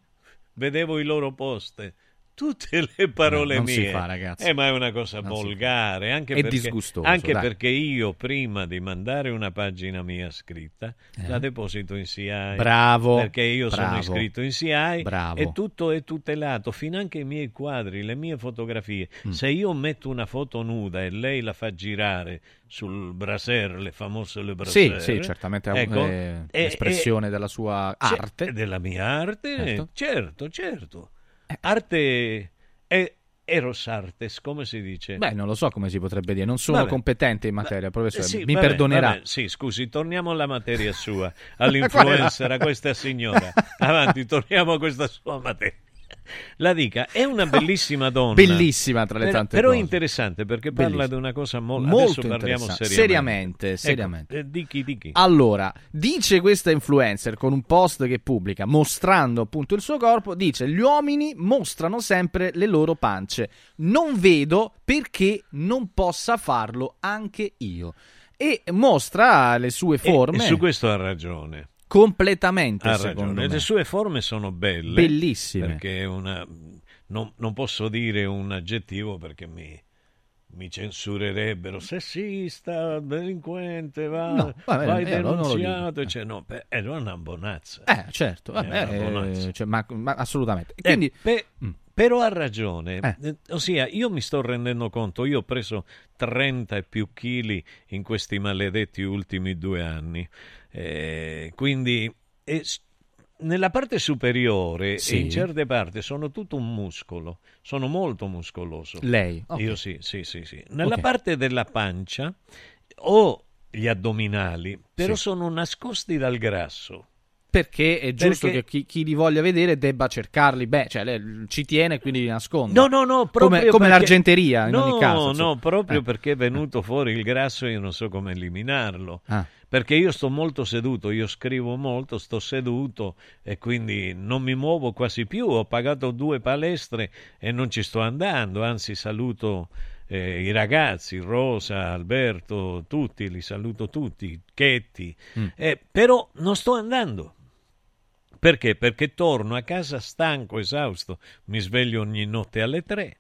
vedevo i loro post. Tutte le parole No, non si mie. fa, ragazzi. Eh, ma è una cosa Non si volgare. Anche È perché, disgustoso, Anche dai. perché io, prima di mandare una pagina mia scritta, Eh. la deposito in CI. Bravo, Perché io sono bravo. iscritto in CI Bravo. e tutto è tutelato, fino anche i miei quadri, le mie fotografie. Mm. Se io metto una foto nuda e lei la fa girare sul braser, le famose le Sì, braser, sì, certamente è ecco, è e- espressione della sua sì, arte. della mia arte, Certo. certo, certo. Arte è eros artes, come si dice? Beh, non lo so come si potrebbe dire, non sono Vabbè. competente in materia, professore, Sì, mi vabbè, perdonerà. vabbè, sì, scusi, torniamo alla materia sua, all'influencer, a questa signora. Avanti, torniamo a questa sua materia. La dica, è una bellissima donna. Bellissima tra le Però- tante però cose. interessante perché parla Bellissima. di una cosa mo- Molto adesso parliamo seriamente. Seriamente, seriamente. Ecco, eh, dichi, dichi. Allora, dice questa influencer con un post che pubblica mostrando appunto il suo corpo, dice gli uomini mostrano sempre le loro pance. Non vedo perché non possa farlo anche io. E mostra le sue E- forme E, su questo ha ragione. Completamente, Ha secondo ragione. me. Le sue forme sono belle. Bellissime. Perché è una... non, non posso dire un aggettivo perché mi, mi censurerebbero. Sessista, delinquente, va, No, vabbè, vai eh, non lo denunziato. cioè, no, è una bonazza. Eh, certo, È vabbè, una bonazza. eh, cioè, ma, ma assolutamente. Eh, Quindi, pe- Mm. Però ha ragione, Eh. Eh, ossia io mi sto rendendo conto, io ho preso 30 e più chili in questi maledetti ultimi due anni, Eh, quindi e nella parte superiore Sì. e in certe parti sono tutto un muscolo, sono molto muscoloso. Lei? Ok. Io sì, sì, sì, sì. Nella Ok. parte della pancia ho gli addominali, però Sì. sono nascosti dal grasso. Perché è giusto Perché- che chi, chi li voglia vedere debba cercarli. Beh, cioè, lei ci tiene, quindi li nasconde. No, no, no, proprio come, come perché- l'argenteria in no, ogni caso. insomma. No, proprio Eh. perché è venuto fuori il grasso e io non so come eliminarlo. Ah. Perché io sto molto seduto, io scrivo molto, sto seduto e quindi non mi muovo quasi più. Ho pagato due palestre e non ci sto andando, anzi saluto eh, i ragazzi, Rosa, Alberto, tutti, li saluto tutti, Chetti, Mm. Eh, però non sto andando. Perché? Perché torno a casa stanco, esausto, mi sveglio ogni notte alle tre,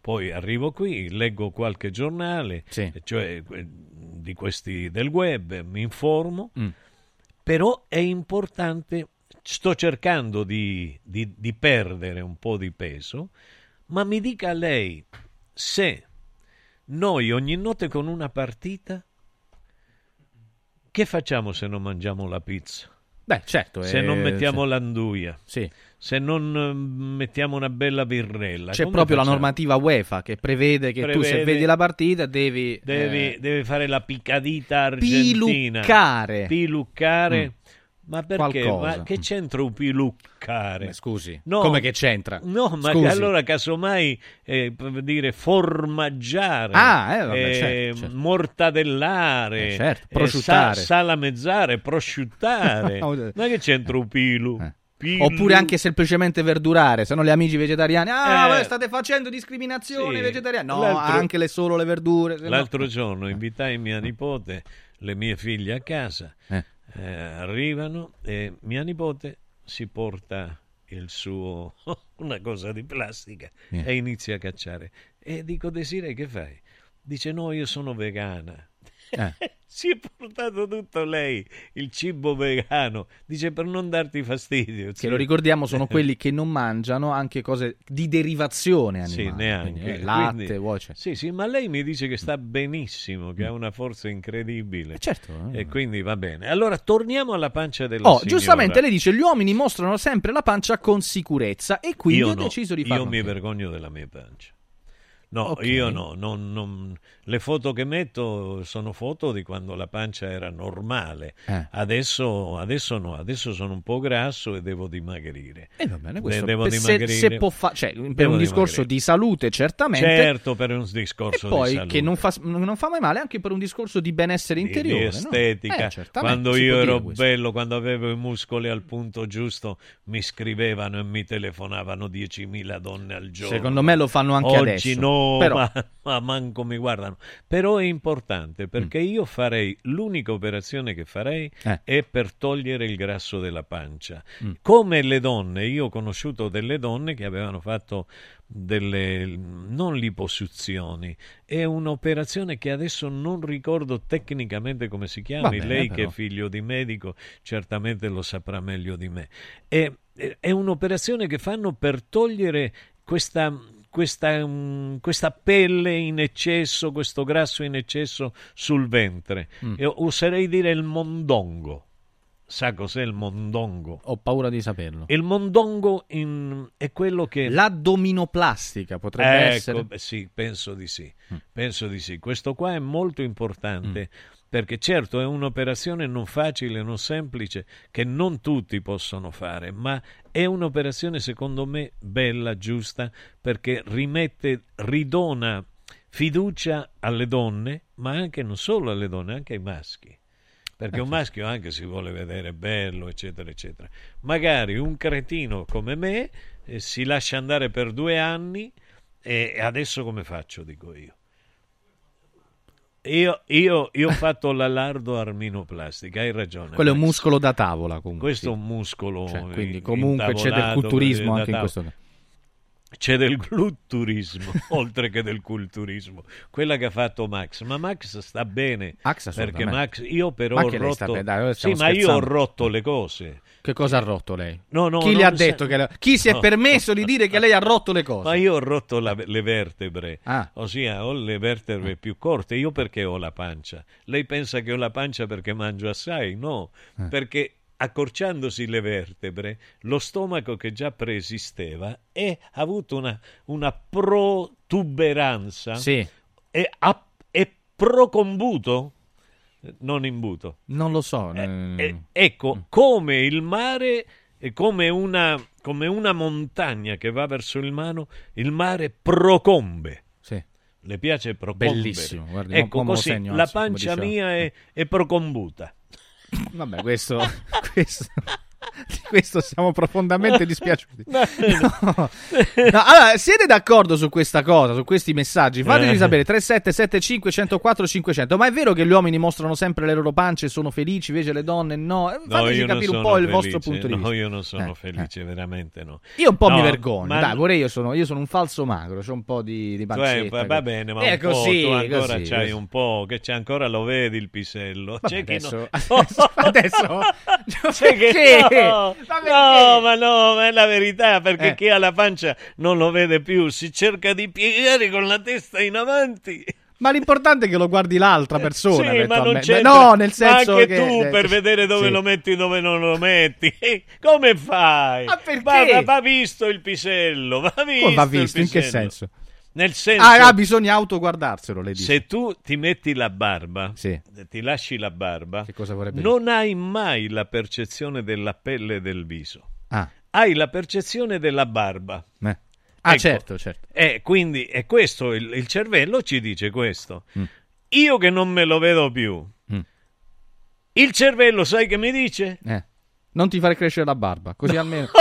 poi arrivo qui, leggo qualche giornale, cioè eh, di questi del web, mi informo, Mm. però è importante, sto cercando di, di- di perdere un po' di peso, ma mi dica lei se noi ogni notte con una partita, che facciamo se non mangiamo la pizza? Beh, certo. Se eh, non mettiamo sì. l'anduia, Sì. se non eh, mettiamo una bella birrella, C'è come proprio la facciamo? normativa UEFA che prevede che tu se Prevede- vedi la partita devi... Devi, eh, devi fare la picadita argentina. Piluccare. Piluccare. Mm. Ma perché? Qualcosa. Ma che c'entra un piluccare? Beh, scusi, No. come che c'entra? No, ma Scusi. allora casomai eh, dire formaggiare, Ah, eh, vabbè, eh, certo, certo. mortadellare, Eh, certo, eh, prosciuttare. sa- salamezzare, prosciuttare. ma che c'entra un pilu? Pilu- Oppure anche semplicemente verdurare, se no gli amici vegetariani, ah, Eh. state facendo discriminazione Sì. vegetariana. No, L'altro- anche le solo le verdure. se no- L'altro giorno invitai mia nipote, le mie figlie a casa, Eh. Eh, arrivano e mia nipote si porta il suo una cosa di plastica Eh. e inizia a cacciare. E dico Desire che fai? Dice no, io sono vegana. Eh. si è portato tutto lei, il cibo vegano, dice per non darti fastidio. Che lo ricordiamo sono quelli che non mangiano anche cose di derivazione animale. Sì, neanche. Quindi, eh, latte, Quindi- cioè. Sì, sì, ma lei mi dice che sta benissimo, che ha una forza incredibile. certo. E quindi va bene. Allora, torniamo alla pancia della Oh, signora. giustamente lei dice gli uomini mostrano sempre la pancia con sicurezza e quindi io ho no, deciso di Io farlo. mi anche. vergogno della mia pancia. No, Ok. io no, non- non- le foto che metto sono foto di quando la pancia era normale. Eh. Adesso, adesso no, adesso sono un po' grasso e devo dimagrire. E va bene, De- questo devo per- se, dimagrire. se può fa- cioè, per Devo un discorso dimagrire. di salute certamente. Certo, per un discorso e poi di salute. che non fa, non fa mai male anche per un discorso di benessere di- interiore. di no? estetica. Eh, certamente, quando io ero bello, quando avevo i muscoli al punto giusto, mi scrivevano e mi telefonavano 10.000 donne al giorno. Secondo me lo fanno anche Oggi adesso. no, Però- ma, ma manco mi guardano. Però è importante perché io farei l'unica operazione che farei Mm. Eh. è per togliere il grasso della pancia. Mm. Come le donne, io ho conosciuto delle donne che avevano fatto delle non liposuzioni, è un'operazione che adesso non ricordo tecnicamente come si chiami. Va bene, Lei che però. è figlio di medico certamente lo saprà meglio di me. È, è un'operazione che fanno per togliere questa, questa, mm, questa pelle in eccesso, questo grasso in eccesso sul ventre. Mm. Oserei dire il mondongo. Sa cos'è il mondongo? Ho paura di saperlo. Il mondongo in- è quello che... L'addominoplastica potrebbe Ecco, essere. sì, penso di sì. Mm. Penso di sì. Questo qua è molto importante perché certo è un'operazione non facile, non semplice, che non tutti possono fare, ma è un'operazione secondo me bella, giusta, perché rimette, ridona fiducia alle donne, ma anche non solo alle donne, anche ai maschi. Perché un maschio anche si vuole vedere bello, eccetera, eccetera. Magari un cretino come me eh, si lascia andare per due anni e e adesso come faccio, dico io. Io, io, io ho fatto la lardo arminoplastica, hai ragione. Quello è un muscolo da tavola comunque. Questo è sì. un muscolo. Cioè, quindi in- comunque c'è del culturismo anche in questo caso. C'è del glutturismo, oltre che del culturismo. Quella che ha fatto Max. Ma Max sta bene. Max perché. Max, io però Ma ho rotto... bene, dai, sì, ma io ho rotto le cose. Che cosa ha rotto lei? No, no, chi le ha detto che le- chi si è No. permesso di dire che lei ha rotto le cose? Ma io ho rotto la- le vertebre, Ah. ossia ho le vertebre più corte. Io perché ho la pancia? Lei pensa che ho la pancia perché mangio assai? No, Eh. perché accorciandosi le vertebre, lo stomaco che già preesisteva è, ha avuto una, una protuberanza Sì. e ha- è procombuto, non imbuto. Non lo so. Eh, eh, eh, ecco, come il mare, è come una, come una montagna che va verso il mano, il mare procombe. Le piace procombere. Bellissimo, guardi, ecco così, segno, la pancia mia è, è procombuta. Vabbè, questo, questo, di questo siamo profondamente dispiaciuti. No. No, allora, siete d'accordo su questa cosa, su questi messaggi? Fateci Eh. sapere 3775 104 500. Ma è vero che gli uomini mostrano sempre le loro pance e sono felici, invece le donne no? Eh, No, Fateci non capire un po' il felice. vostro punto di No, vista. io non sono Eh, felice, veramente no. Io un po' mi No, vergogno, ma- dai, pure io sono, io sono un falso magro, c'ho un po' di, di hai- pancetta. va, va bene, ma Eh, così, tu ancora così, c'hai così. un po', che c'è ancora lo vedi il pisello. Vabbè, C'è chi adesso- no- adesso- C'è che- Perché? No, Ma no, ma no, ma è la verità, perché Eh. chi ha la pancia non lo vede più, si cerca di piegare con la testa in avanti. Ma l'importante è che lo guardi l'altra persona. Sì, ma non c'entra. No, nel Ma senso anche che tu eh, per vedere dove sì. lo metti e dove non lo metti. Come fai? Ma perché? Va, va- va visto il pisello, va visto. Come va visto? In che senso? Nel senso Ah, ah, bisogna autoguardarselo, lei dice. se tu ti metti la barba, Sì. ti lasci la barba, Che cosa vorrebbe non hai mai la percezione della pelle e del viso. Ah, Hai la percezione della barba. eh. Ah, Ecco. certo, certo. E quindi è questo, il, il cervello ci dice questo. Mm. Io che non me lo vedo più. Mm. Il cervello, sai che mi dice? Eh. Non ti fare crescere la barba, così almeno.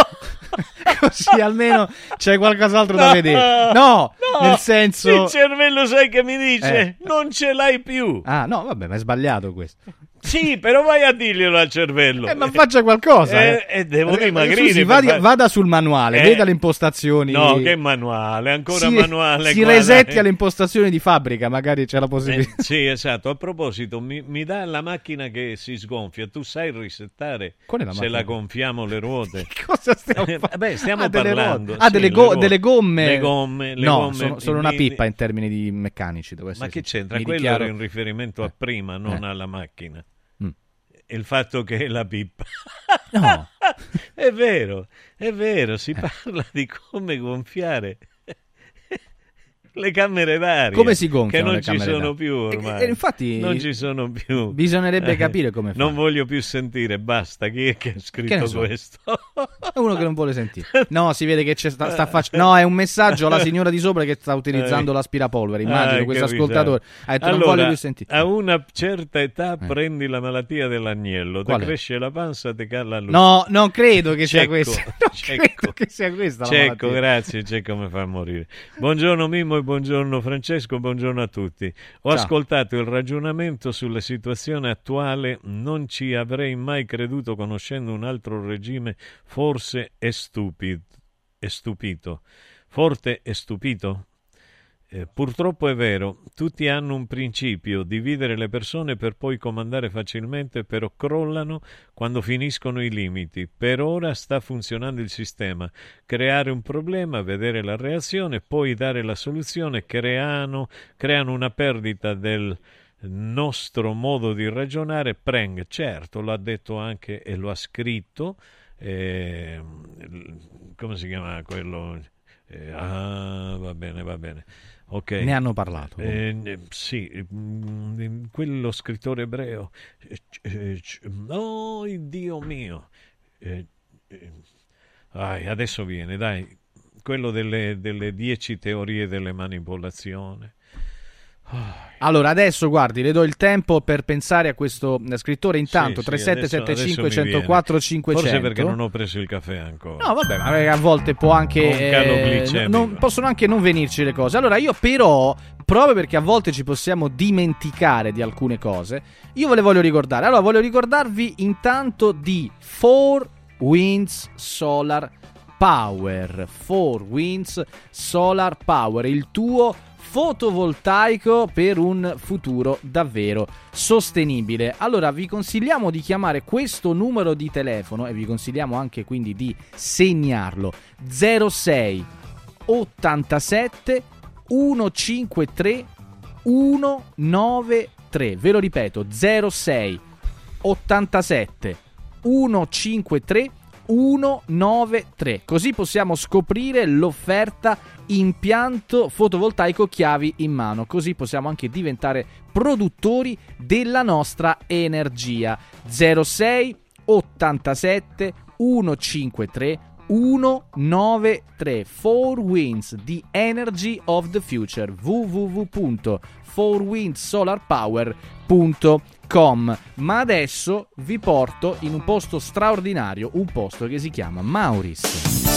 così almeno c'è qualcos'altro da vedere. No, nel senso. Il cervello, sai che mi dice? Eh. Non ce l'hai più. Ah, no, vabbè, ma è sbagliato questo. Sì, però vai a dirglielo al cervello. Eh, ma faccia qualcosa. Eh, eh. eh, devo Eh, dimagrire. scusi, per vada, fare- vada sul manuale, Eh, veda le impostazioni. No, che manuale, ancora si, manuale. si resetti alle impostazioni di fabbrica, magari c'è la possibilità. Eh, sì, esatto. A proposito, mi, mi dà la macchina che si sgonfia. Tu sai risettare la se macchina? la gonfiamo le ruote? Cosa stiamo Eh, fa- Beh, stiamo Ah, delle parlando. ruote. Ah, sì, delle, le go- delle gomme. Le gomme. le no, gomme sono, sono una pippa in termini di meccanici. Ma che c'entra? Mi Quello dichiaro- era in riferimento a prima, non Eh. alla macchina. Il fatto che è la pippa. No. è vero, è vero, si parla di come gonfiare le camere d'aria. Come si gonfiano Che non ci sono d'aria? più ormai. E- e infatti non ci sono più. bisognerebbe Eh, capire come Non fare. voglio più sentire, basta. Chi è che ha Che scritto so? questo? È uno che non vuole sentire. No, si vede che c'è sta, sta facendo. No, è un messaggio alla signora di sopra che sta utilizzando Eh. l'aspirapolvere. Immagino Ah, questo che ascoltatore. Ha detto, allora, non voglio più sentire. Eh. A una certa età prendi la malattia dell'agnello, ti cresce la panza, ti cala la luce. No, non credo che sia questa. Non Cecco. credo che sia questa Cecco, grazie, Cecco mi fa morire. Buongiorno Mimmo e buongiorno Francesco, buongiorno a tutti. Ho Ciao. ascoltato il ragionamento sulla situazione attuale, non ci avrei mai creduto conoscendo un altro regime, forse è stupido. È stupito. Forte e stupito? Eh, purtroppo è vero, tutti hanno un principio, dividere le persone per poi comandare facilmente, però crollano quando finiscono i limiti. Per ora sta funzionando il sistema, creare un problema, vedere la reazione, poi dare la soluzione, creano, creano una perdita del nostro modo di ragionare. Preng, certo, l'ha detto anche e lo ha scritto, eh, come si chiama quello? Eh, ah, va bene, va bene. Ok. Ne hanno parlato. Eh, sì, mm, quello scrittore ebreo. Eh, eh, Oh, Dio mio. Eh, ai, adesso viene, dai. Quello delle, delle dieci teorie delle manipolazioni. Allora, adesso guardi, le do il tempo per pensare a questo eh, scrittore. Intanto, Sì, sì, 3775 adesso- adesso mi 104 viene. 500. Forse perché non ho preso il caffè ancora. No, vabbè, ma a volte può anche. Eh, non- possono anche non venirci le cose. Allora, io però, proprio perché a volte ci possiamo dimenticare di alcune cose, io ve le voglio ricordare. Allora, voglio ricordarvi intanto di 4 Winds Solar Power. 4 Winds Solar Power, il tuo fotovoltaico per un futuro davvero sostenibile. Allora vi consigliamo di chiamare questo numero di telefono e vi consigliamo anche quindi di segnarlo 06 87 153 193. Ve lo ripeto 06 87 153 193. Così possiamo scoprire l'offerta impianto fotovoltaico chiavi in mano. Così possiamo anche diventare produttori della nostra energia. 06 87 153 193 4 Winds the energy of the future www.4windsolarpower.com ma adesso vi porto in un posto straordinario un posto che si chiama Mauris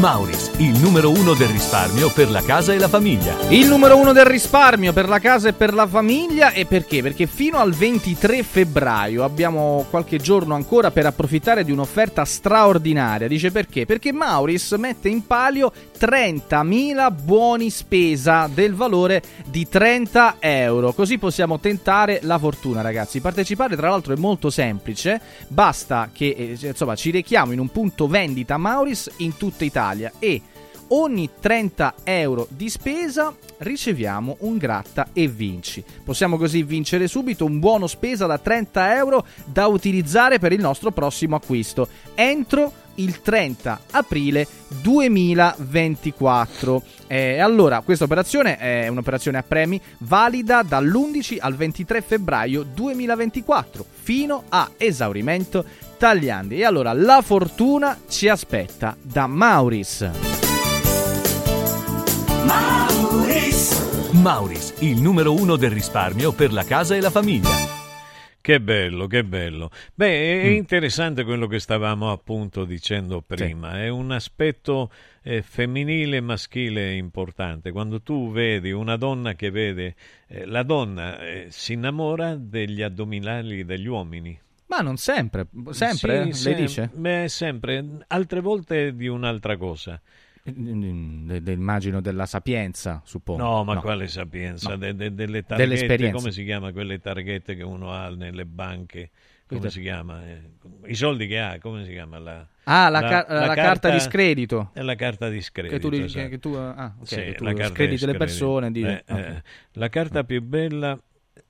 Mauris, il numero uno del risparmio per la casa e la famiglia. Il numero uno del risparmio per la casa e per la famiglia e perché? Perché fino al 23 febbraio abbiamo qualche giorno ancora per approfittare di un'offerta straordinaria. Dice perché? Perché Mauris mette in palio 30.000 buoni spesa del valore di 30 euro. Così possiamo tentare la fortuna, ragazzi. Partecipare, tra l'altro, è molto semplice. Basta che eh, insomma ci rechiamo in un punto vendita Mauris in tutta Italia e ogni 30 euro di spesa riceviamo un gratta e vinci. Possiamo così vincere subito un buono spesa da 30 euro da utilizzare per il nostro prossimo acquisto entro il 30 aprile 2024. Eh, allora, questa operazione è un'operazione a premi valida dall'11 al 23 febbraio 2024 fino a esaurimento tagliandi. E allora la fortuna ci aspetta da Mauris. Mauris, il numero uno del risparmio per la casa e la famiglia. Che bello, che bello. Beh, è Mm. interessante quello che stavamo appunto dicendo prima. È un aspetto eh, femminile e maschile importante. Quando tu vedi una donna che vede, eh, la donna eh, si innamora degli addominali degli uomini. Ma non sempre, sempre, Sì, lei sem- dice? Beh, sempre. Altre volte di un'altra cosa. De- immagino della sapienza, suppongo. No, ma quale sapienza? No. De- de- delle targhette, come si chiama quelle targhette che uno ha nelle banche? Come si chiama? Eh, I soldi che ha, come si chiama? La, Ah, la, ca- la carta di scredito. È la carta di scredito. Che tu, dici- esatto. che tu, ah, ok, Sì, che tu la carta screditi di le persone. Eh, eh, la carta più bella,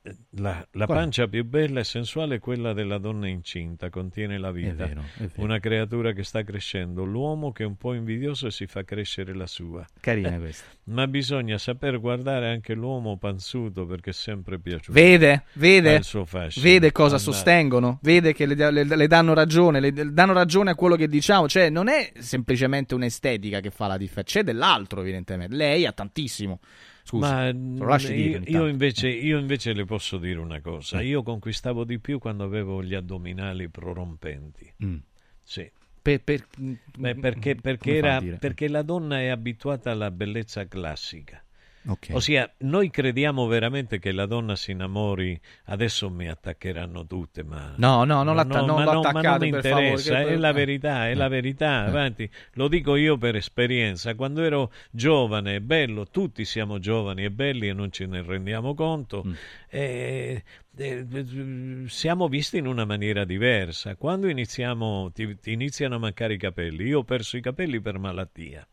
eh, la, la è? pancia più bella e sensuale è quella della donna incinta, contiene la vita. vero, è vero. Una creatura che sta crescendo, l'uomo che è un po' invidioso si fa crescere la sua. Carina questa. Ma bisogna saper guardare anche l'uomo panzuto perché è sempre piaciuto. Vede, vede, vede cosa Andare- sostengono, vede che le, le- le danno ragione, le, le danno ragione a quello che diciamo, cioè non è semplicemente un'estetica che fa la differenza, c'è dell'altro evidentemente, lei ha tantissimo. Scusa, Ma te lo lasci dire io, io invece, io invece le posso dire una cosa. Eh. Io conquistavo di più quando avevo gli addominali prorompenti. Mm. Sì. Per- per- Beh, perché, perché era- perché la donna è abituata alla bellezza classica. Ok. Ossia, noi crediamo veramente che la donna si innamori. Adesso mi attaccheranno tutte, ma. No, no, non l'atta- non lo ma non mi per favore, interessa, che- è la verità, è Eh. la verità. Eh. Avanti, lo dico io per esperienza. Quando ero giovane e bello, tutti siamo giovani e belli e non ce ne rendiamo conto. Mm. eh, siamo visti in una maniera diversa. Quando iniziamo, ti, ti iniziano a mancare i capelli, io ho perso i capelli per malattia.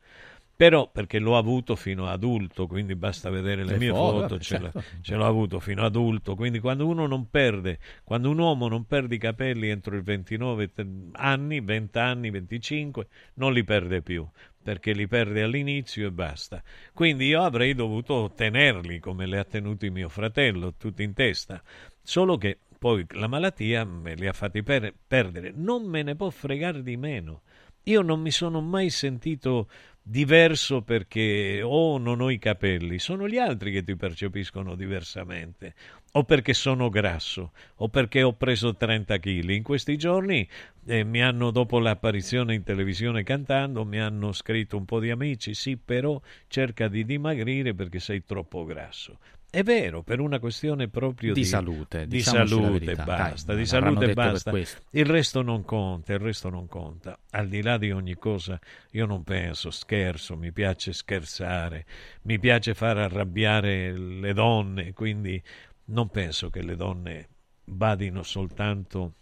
Però perché l'ho avuto fino ad adulto, quindi basta vedere le, Le mie foto, foto, ce, certo. l'ho, ce l'ho avuto fino ad adulto. Quindi quando uno non perde, quando un uomo non perde i capelli entro i 29 te- anni, 20 anni, 25, non li perde più, perché li perde all'inizio e basta. Quindi io avrei dovuto tenerli come li ha tenuti mio fratello, tutti in testa. Solo che poi la malattia me li ha fatti per- perdere. Non me ne può fregare di meno. Io non mi sono mai sentito diverso perché o non ho i capelli, sono gli altri che ti percepiscono diversamente, o perché sono grasso, o perché ho preso 30 kg. In questi giorni eh, mi hanno, dopo l'apparizione in televisione cantando, mi hanno scritto un po' di amici, sì, però cerca di dimagrire perché sei troppo grasso. È vero, per una questione proprio Di di, salute, di salute basta, dai, di salute basta. Il resto non conta, il resto non conta. Al di là di ogni cosa, io non penso, scherzo, mi piace scherzare, mi piace far arrabbiare le donne, quindi non penso che le donne badino soltanto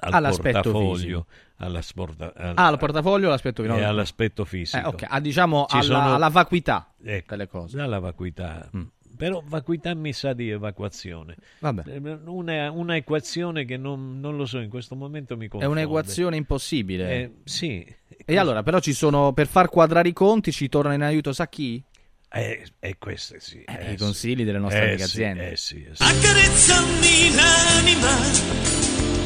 al All'aspetto portafoglio, alla sporta- al- Ah, al portafoglio all'aspetto e fisico? all'aspetto fisico. Eh, ok, ah, diciamo Ci alla, sono- alla vacuità Ecco, delle cose. Alla vacuità. Però vacuità mi sa di evacuazione. Vabbè. Eh, Una, una equazione che non, non lo so, in questo momento mi È confonde. un'equazione impossibile. Eh, sì. E allora, però ci sono, per far quadrare i conti, ci torna in aiuto, sa chi? Eh, e queste sì. Eh, eh, I sì. consigli delle nostre Eh, amiche sì, aziende. eh, sì, eh, sì. Accarezzami l'anima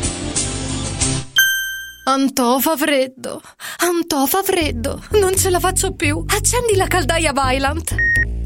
Antò fa freddo. Antò fa freddo. Non ce la faccio più. Accendi la caldaia Vylant.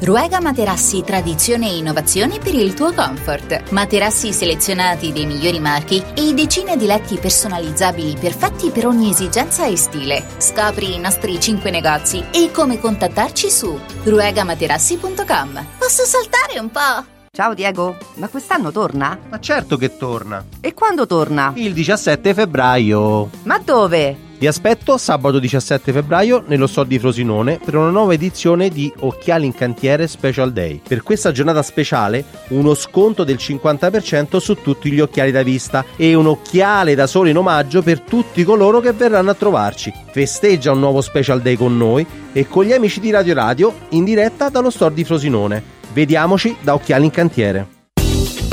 Ruega Materassi tradizione e innovazione per il tuo comfort. Materassi selezionati dei migliori marchi e decine di letti personalizzabili perfetti per ogni esigenza e stile. Scopri i nostri 5 negozi e come contattarci su ruegamaterassi.com. Posso saltare un po'? Ciao Diego, ma quest'anno torna? Ma certo che torna. E quando torna? Il 17 febbraio. Ma dove? Vi aspetto sabato 17 febbraio nello store di Frosinone per una nuova edizione di Occhiali in Cantiere Special Day. Per questa giornata speciale uno sconto del 50% su tutti gli occhiali da vista e un occhiale da sole in omaggio per tutti coloro che verranno a trovarci. Festeggia un nuovo Special Day con noi e con gli amici di Radio Radio in diretta dallo store di Frosinone. Vediamoci da Occhiali in Cantiere.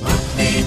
Mami,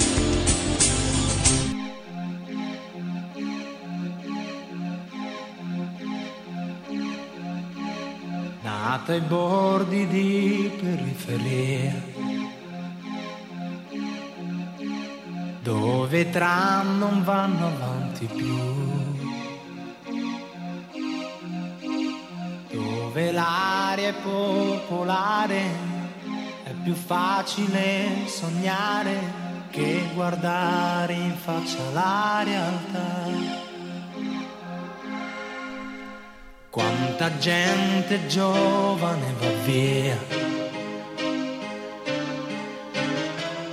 nata ai bordi di periferia, dove i tram non vanno avanti più, dove l'aria è popolare, è più facile sognare che guardare in faccia la realtà. Quanta gente giovane va via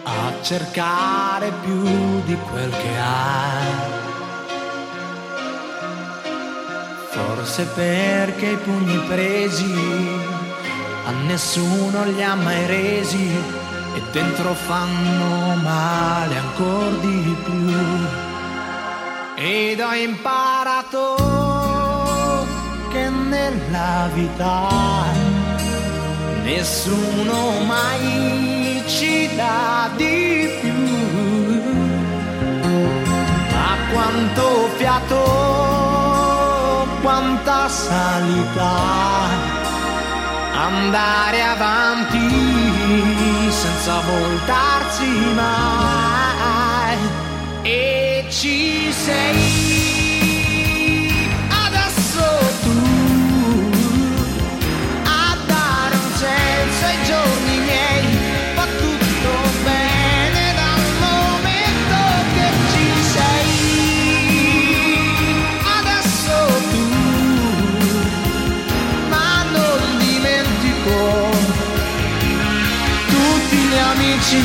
a cercare più di quel che ha. Forse perché i pugni presi a nessuno li ha mai resi e dentro fanno male ancora di più. Ed ho imparato nella vita nessuno mai ci dà di più. Ma quanto fiato, quanta salita, andare avanti senza voltarsi mai. E ci sei.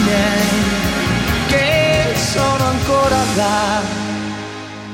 Miei che sono ancora là.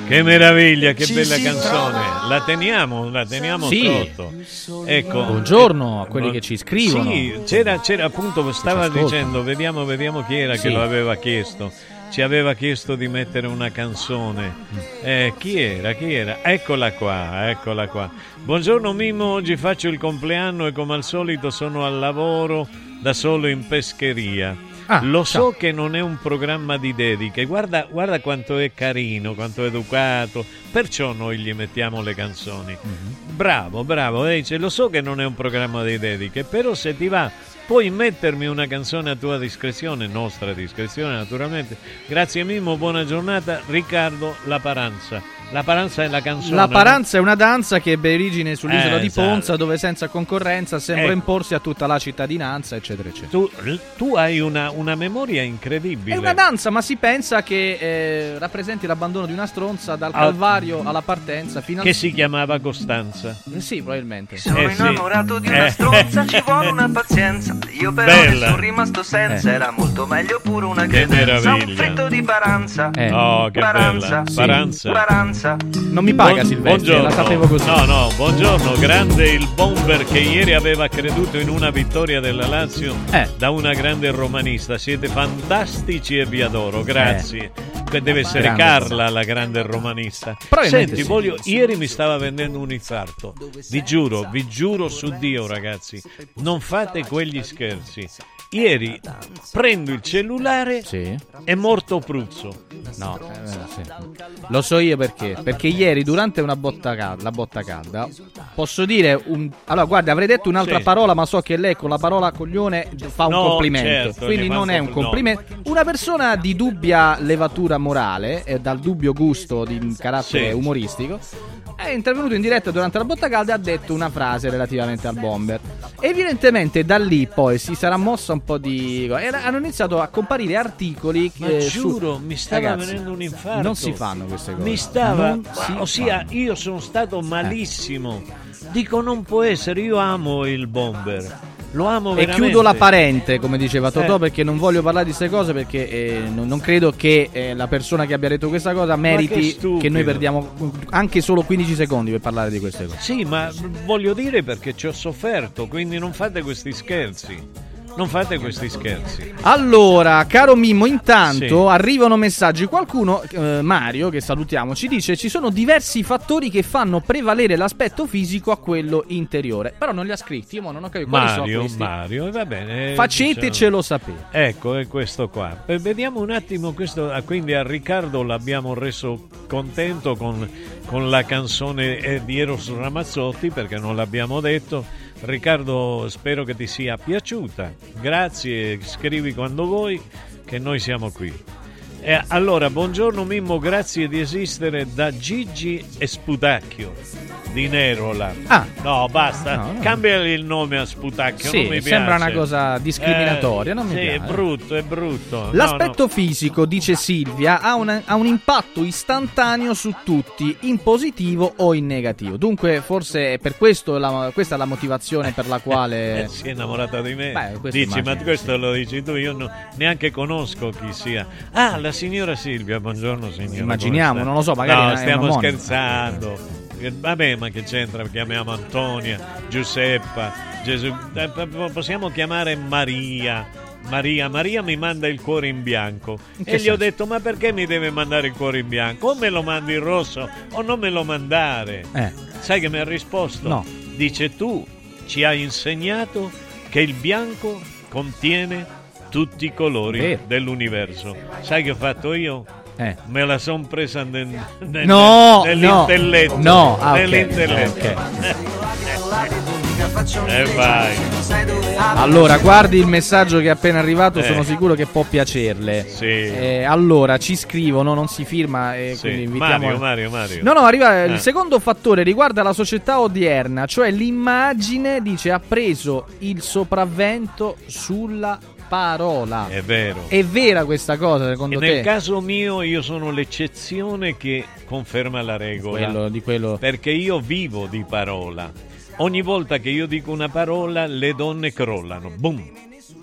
Che meraviglia, che bella canzone. La teniamo, la teniamo Sì. sotto. Ecco. Buongiorno a quelli che ci scrivono. Sì, c'era, c'era appunto, stava dicendo, vediamo, vediamo chi era Sì. che lo aveva chiesto. Ci aveva chiesto di mettere una canzone. Eh, chi era? Chi era? Eccola qua, eccola qua. Buongiorno Mimmo, oggi faccio il compleanno e come al solito sono al lavoro da solo in pescheria. Ah, Lo so che non è un programma di dediche, guarda, guarda quanto è carino, quanto è educato, perciò noi gli mettiamo le canzoni. Mhm. Bravo, bravo, dice, lo so che non è un programma di dediche, però se ti va puoi mettermi una canzone a tua discrezione, nostra discrezione naturalmente. Grazie Mimmo, buona giornata. Riccardo La Paranza. La Paranza è la canzone. La no? paranza è una danza che ebbe origine sull'isola Eh, di esatto. Ponza, dove senza concorrenza sembra Ecco. imporsi a tutta la cittadinanza, eccetera, eccetera. Tu, tu hai una, una memoria incredibile. È una danza, ma si pensa che eh, rappresenti l'abbandono di una stronza dal Ah. calvario alla partenza fino al... Che si chiamava Costanza. Eh, Sì, probabilmente. Sono Eh, sì. innamorato di una Eh. stronza, ci vuole una pazienza. Io però Bella. sono rimasto senza. Eh. Era molto meglio pure una Che credenza. Un fritto di paranza. Eh. Oh, che paranza. bella. Paranza. Paranza. Non mi paga Buon- Silvestri, la sapevo così. No, no, buongiorno, grande il bomber che ieri aveva creduto in una vittoria della Lazio Eh. da una grande romanista. Siete fantastici e vi adoro, grazie. Que- Deve essere Grande. Carla la grande romanista. Senti, sì. voglio, ieri mi stava vendendo un infarto. Vi giuro, vi giuro su Dio, ragazzi, non fate quegli scherzi. Ieri prendo il cellulare è morto Pruzzo. No, eh, sì. lo so io perché. Perché ieri, durante una botta calda, la botta calda, posso dire un. Allora, guarda, avrei detto un'altra Sì. parola, ma so che lei con la parola coglione fa un No, complimento. certo, Quindi non è un compl- no. complimento. Una persona di dubbia levatura morale e dal dubbio gusto di carattere Sì. umoristico. È intervenuto in diretta durante la botta calda e ha detto una frase relativamente al bomber. Evidentemente da lì poi si sarà mossa un po' di. hanno iniziato a comparire articoli. Ma eh, su- giuro, mi stava Ragazzi, venendo un infarto. Non si fanno queste cose. Mi stava, si ossia, fanno. io sono stato malissimo. Dico, non può essere, io amo il bomber. Lo amo E veramente. chiudo la parente, come diceva Totò, Eh. perché non voglio parlare di queste cose perché eh, non, non credo che eh, la persona che abbia detto questa cosa meriti che che, noi perdiamo anche solo 15 secondi per parlare di queste cose. Sì, ma voglio dire perché ci ho sofferto, quindi non fate questi scherzi. Non fate questi scherzi. Allora, caro Mimmo, intanto Sì. arrivano messaggi. Qualcuno, eh, Mario, che salutiamo, ci dice ci sono diversi fattori che fanno prevalere l'aspetto fisico a quello interiore. Però non li ha scritti, io non ho capito quali sono Mario, questi. Mario, va bene. Facetecelo sapere. Ecco, è questo qua. Eh, Vediamo un attimo questo. ah, Quindi a Riccardo l'abbiamo reso contento con, con la canzone eh, di Eros Ramazzotti perché non l'abbiamo detto. Riccardo, spero che ti sia piaciuta. Grazie, scrivi quando vuoi che noi siamo qui. Eh, allora, buongiorno Mimmo, grazie di esistere da Gigi e Sputacchio di Nerola. Ah. no, basta, No, no. cambiali il nome a Sputacchio. Sì, mi sembra una cosa discriminatoria, Eh, non mi sì, piace. è brutto, è brutto. L'aspetto no. fisico, dice Silvia, ha, una- ha un impatto istantaneo su tutti, in positivo o in negativo. Dunque, forse è per questo la- questa è la motivazione per la quale. Eh, si è innamorata di me. Beh, Dici, immagino, ma questo lo dici tu, io neanche conosco chi sia. Ah, la signora Silvia, buongiorno signora. Immaginiamo, non lo so, magari No, stiamo scherzando. Vabbè, ma che c'entra? Chiamiamo Antonia, Giuseppa, Gesù. eh, Possiamo chiamare Maria. Maria, Maria mi manda il cuore in bianco. In E gli ho senso? detto: Ma perché mi deve mandare il cuore in bianco? O me lo mandi in rosso o non me lo mandare. Eh. Sai che mi ha risposto? No. Dice tu ci hai insegnato che il bianco contiene tutti i colori Vero. dell'universo. Sai che ho fatto io? Eh. Me la son presa nel, nel- No, nell'intelletto. no, ah, nell'intelletto. E vai. Allora, guardi il messaggio che è appena arrivato, Eh. sono sicuro che può piacerle. Sì. Eh, allora, ci scrivono, non si firma, e Sì. invitiamo. Mario, Mario, Mario. No, no, arriva il Eh. secondo fattore riguarda la società odierna, cioè l'immagine, dice, ha preso il sopravvento sulla parola. È vero. È vera questa cosa, E secondo nel te? caso mio io sono l'eccezione che conferma la regola. Quello- di quello- Perché io vivo di parola. Ogni volta che io dico una parola le donne crollano. Boom.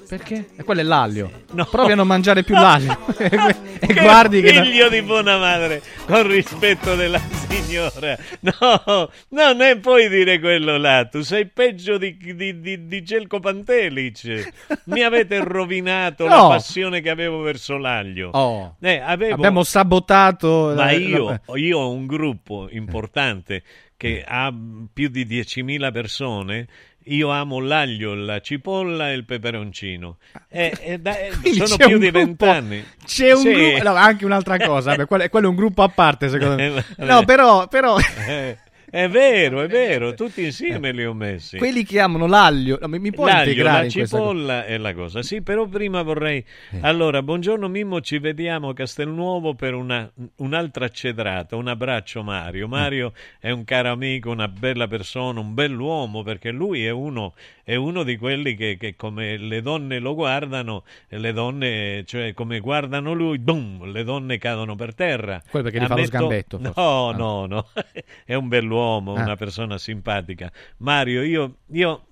Perché? E quello è l'aglio. No. Provi a non mangiare più l'aglio. e Che guardi che. figlio di buona madre, con rispetto della signora. No, no, non puoi dire quello là. Tu sei peggio di, di, di, di Gelco Pantelic. Mi avete rovinato la No. passione che avevo verso l'aglio. Oh. Eh, avevo- Abbiamo sabotato. Ma la- io, la- io ho un gruppo importante che ha più di 10.000 persone. Io amo l'aglio, la cipolla e il peperoncino. E, e da- e Quindi sono c'è più di vent'anni. C'è un Sì. gruppo. No, anche un'altra cosa. beh, quello, quello è un gruppo a parte, secondo me. Eh, No, però. però Eh, è vero, è vero, tutti insieme li ho messi. quelli che amano l'aglio. mi, puoi L'aglio, integrare la cipolla e la cosa. Sì, però prima vorrei... Allora, buongiorno Mimmo, ci vediamo a Castelnuovo per una, un'altra cedrata. Un abbraccio Mario. Mario è un caro amico, una bella persona, un bell'uomo, perché lui è uno, è uno di quelli che, che come le donne lo guardano, le donne, cioè come guardano lui, boom, le donne cadono per terra. Quello perché gli fa lo sgambetto, forse. No, Ah. no, no, è un bell'uomo, Ah. una persona simpatica. Mario, io, io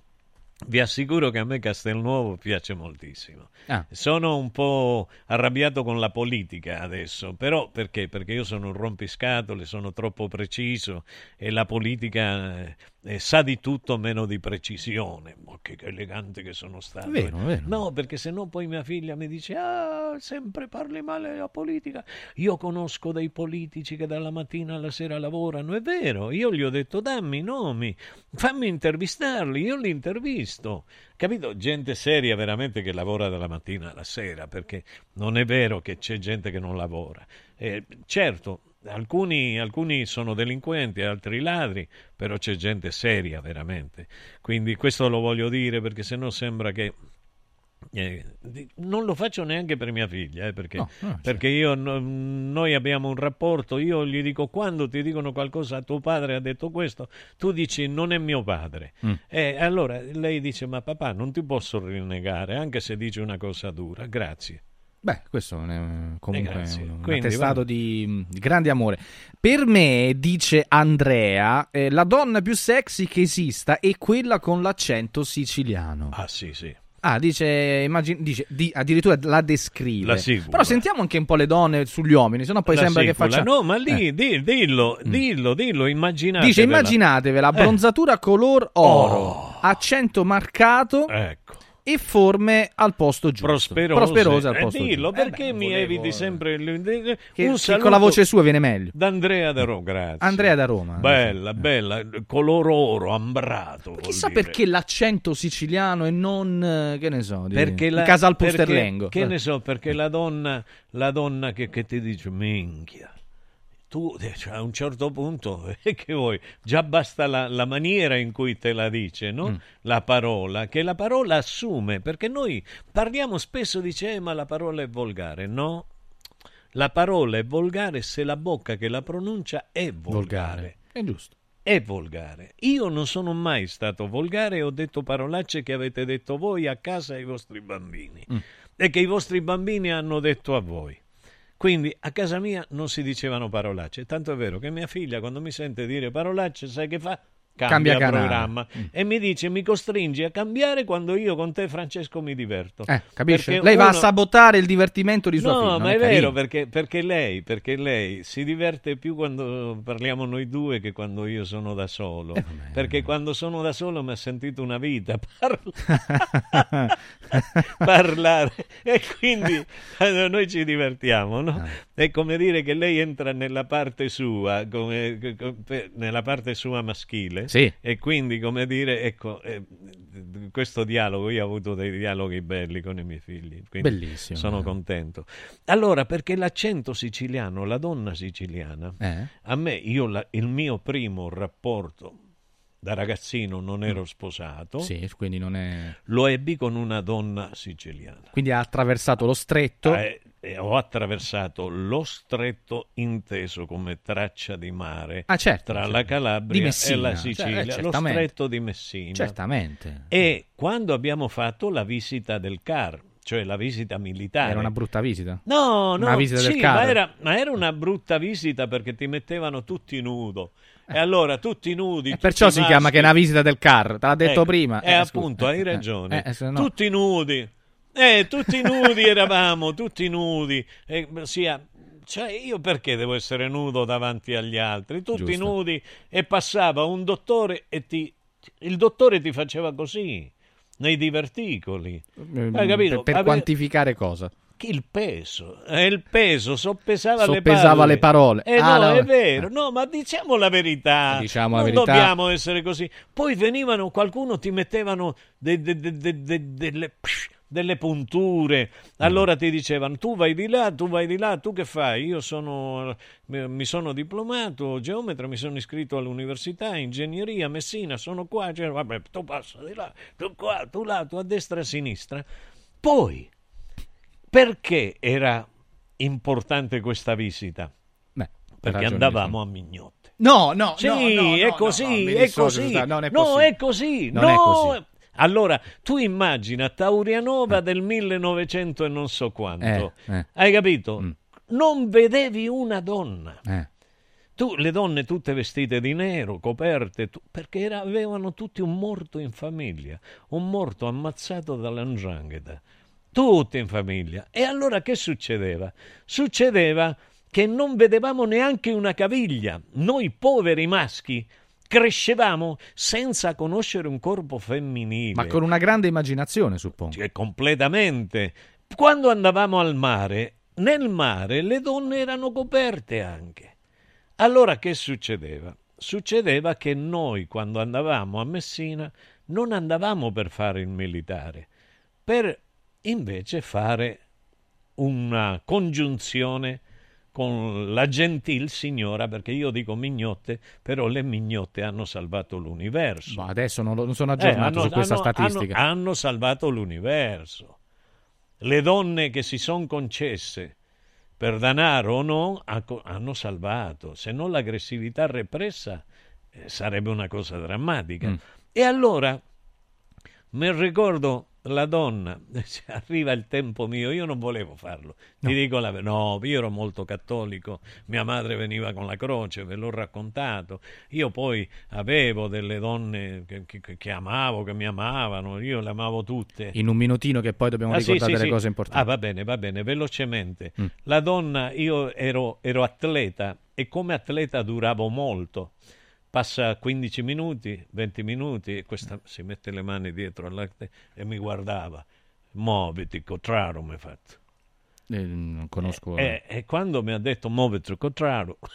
vi assicuro che a me Castelnuovo piace moltissimo. Ah. Sono un po' arrabbiato con la politica adesso, però perché? Perché io sono un rompiscatole, sono troppo preciso e la politica eh, sa di tutto meno di precisione. Ma che, che elegante che sono stato. Vero, vero. No, perché se no poi mia figlia mi dice ah, sempre parli male della politica. Io conosco dei politici che dalla mattina alla sera lavorano, è vero. Io gli ho detto dammi i nomi, fammi intervistarli, io li intervisto. Capito? Gente seria veramente che lavora dalla mattina alla sera, perché non è vero che c'è gente che non lavora. Eh, certo, alcuni, alcuni sono delinquenti, altri ladri, però c'è gente seria veramente. Quindi questo lo voglio dire perché sennò sembra che eh, non lo faccio neanche per mia figlia, eh, perché, No, no, perché io, no- noi abbiamo un rapporto, io gli dico quando ti dicono qualcosa, tuo padre ha detto questo, tu dici non è mio padre. Mm. E allora lei dice ma papà non ti posso rinnegare, anche se dici una cosa dura, grazie. Beh, questo è eh, comunque Eh, un, Quindi, attestato di, di grande amore. Per me, dice Andrea, eh, la donna più sexy che esista è quella con l'accento siciliano. Ah sì, sì. Ah, dice, immagin- dice di- addirittura la descrive. La sicula. Però sentiamo anche un po' le donne sugli uomini, sennò poi La sembra che sicula. faccia... No, ma lì, Eh. di- dillo, dillo, dillo, immaginate. Dice, immaginatevela, bronzatura color oro, Oh. accento marcato Ecco. E forme al posto giusto. Prosperose. Prosperose al Eh, posto dillo, giusto. perché mi eviti sempre il, Che, un che saluto con la voce sua viene meglio. d'Andrea da Roma, grazie. Andrea da Roma. Bella, bella, color oro, ambrato. vuol Chissà dire. perché l'accento siciliano e non, eh, che ne so, di, Perché di la, Casal perché- Pusterlengo. Che Eh. ne so, perché la donna, la donna che, che ti dice, minchia, tu eh, cioè, a un certo punto, eh, che vuoi, già basta la, la maniera in cui te la dice, no? Mm. La parola, che la parola assume, perché noi parliamo spesso, dice, "Eh, ma la parola è volgare, no? La parola è volgare se la bocca che la pronuncia è volgare. È giusto. È volgare. Io non sono mai stato volgare e ho detto parolacce che avete detto voi a casa ai vostri bambini Mm. e che i vostri bambini hanno detto a voi. Quindi a casa mia non si dicevano parolacce, tanto è vero che mia figlia quando mi sente dire parolacce, sai che fa? Cambia Cambia, programma Mm. e mi dice mi costringi a cambiare quando io con te Francesco mi diverto. Eh, capisce? Perché Lei va a uno- sabotare il divertimento di sua No, figlia. non ma è, carino. vero perché, perché lei, perché lei si diverte più quando parliamo noi due che quando io sono da solo. Eh, perché quando sono da solo mi ha sentito una vita parla- parlare e quindi noi ci divertiamo, no? Ah. È come dire che lei entra nella parte sua, come- co- co- pe- nella parte sua maschile Sì. e quindi come dire, ecco, eh, questo dialogo, io ho avuto dei dialoghi belli con i miei figli, Bellissimo, sono eh. contento. Allora, perché l'accento siciliano, la donna siciliana, Eh? a me, io la- il mio primo rapporto da ragazzino non ero sposato, Mm. Sì, quindi non è... lo ebbi con una donna siciliana. Quindi ha attraversato lo stretto. Eh, e ho attraversato lo stretto inteso come traccia di mare Ah, certo, tra certo. la Calabria Messina, e la cioè, eh, Sicilia, lo certamente. stretto di Messina. Certamente. E quando abbiamo fatto la visita del CAR, cioè la visita militare. Era una brutta visita. No, no, Una visita sì, del carro. ma era, ma era una brutta visita perché ti mettevano tutti nudo. E allora tutti nudi. tutti Perciò si maschi. chiama che è una visita del car, te l'ha detto Ecco, prima. E Eh, appunto, hai Eh, ragione. eh, no- Tutti nudi. Eh, tutti nudi eravamo, tutti nudi. Eh, sia, cioè, io perché devo essere nudo davanti agli altri? Tutti Giusto. nudi e passava un dottore e ti... Il dottore ti faceva così, nei diverticoli. Hai capito? Per, per quantificare cosa? Il peso, eh, il peso soppesava, Soppesava le le parole. Eh Ah, no, no. è vero, no, ma diciamo la verità. Diciamo la non verità. dobbiamo essere così. Poi venivano, qualcuno ti mettevano de- de- de- de- de- delle, psh, delle punture. Allora ti dicevano tu vai di là, tu vai di là, tu che fai? Io sono, mi sono diplomato geometra, mi sono iscritto all'università, ingegneria, Messina, sono qua. Cioè, vabbè, tu passa di là, tu qua, tu là, tu a destra e a sinistra. Poi perché era importante questa visita? Beh, Perché andavamo a Mignotte. No, no, Sì, no, no, è no, così, no, è così. Non è No, così. è così. Non no. è così. Allora, tu immagina Taurianova del 1900 e non so quanto. Eh, eh. Hai capito? Mm. Non vedevi una donna. Eh. Tu, le donne tutte vestite di nero, coperte, tu- perché era- avevano tutti un morto in famiglia, un morto ammazzato dall'andrangheta, tutti in famiglia. E allora che succedeva? Succedeva che non vedevamo neanche una caviglia. Noi poveri maschi crescevamo senza conoscere un corpo femminile. Ma con una grande immaginazione, suppongo. Cioè, completamente. Quando andavamo al mare, nel mare le donne erano coperte anche. Allora che succedeva? Succedeva che noi, quando andavamo a Messina, non andavamo per fare il militare, per invece fare una congiunzione con la gentil signora, perché io dico mignotte, però le mignotte hanno salvato l'universo. Ma adesso non, lo- non sono Eh, aggiornato hanno- su questa hanno- statistica. Hanno, hanno salvato l'universo. Le donne che si sono concesse per danaro o no ha- hanno salvato. Se no l'aggressività repressa eh, sarebbe una cosa drammatica. Mm. E allora mi ricordo la donna, arriva il tempo mio, io non volevo farlo, ti dico la verità, no, io ero molto cattolico, mia madre veniva con la croce, ve l'ho raccontato, io poi avevo delle donne che, che- che amavo, che mi amavano, io le amavo tutte. In un minutino che poi dobbiamo Ah, sì, ricordare sì, delle sì. cose importanti. Ah, va bene, va bene, velocemente. Mm. La donna, io ero, ero atleta e come atleta duravo molto. Passa 15 minuti, 20 minuti e questa si mette le mani dietro alla e mi guardava. Muoviti, contrario, mi ha fatto. Eh, non conosco. E, e quando mi ha detto muoviti, contrario,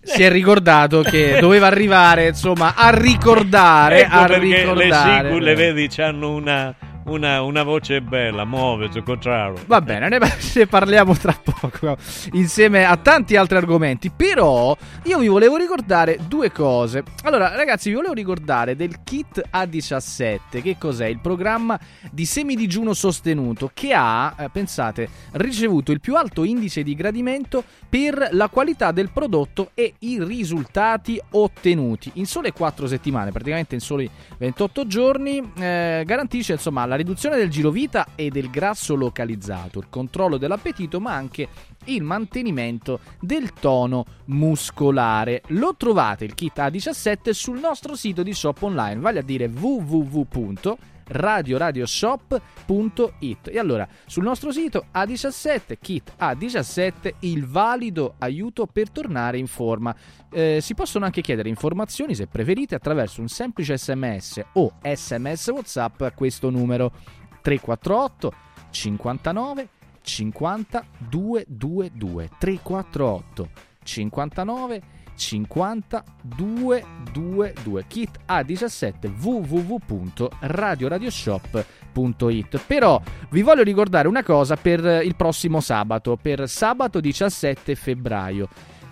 Si è ricordato che doveva arrivare, insomma, a ricordare. ecco a perché le ricordare. sicule, vedi, hanno una, una, una voce bella, muoviti, contrario. Va bene, ne, ne parliamo tra poco insieme a tanti altri argomenti. Però io vi volevo ricordare due cose. Allora, ragazzi, vi volevo ricordare del kit A17. Che cos'è? Il programma di semidigiuno sostenuto che ha, eh, pensate, ricevuto il più alto indice di gradimento per la qualità del prodotto e i risultati ottenuti in sole 4 settimane, praticamente in soli 28 giorni, eh, garantisce insomma la riduzione del girovita e del grasso localizzato, il controllo dell'appetito, ma anche il mantenimento del tono muscolare. Lo trovate il kit A17 sul nostro sito di shop online, vale a dire www.radioradioshop.it. E allora, sul nostro sito A17, kit A17, il valido aiuto per tornare in forma. Eh, si possono anche chiedere informazioni, se preferite, attraverso un semplice sms o sms WhatsApp a questo numero 348 59 50 222 348 59 50 222 kit A17 www.radioradioshop.it però vi voglio ricordare una cosa per il prossimo sabato per sabato 17 febbraio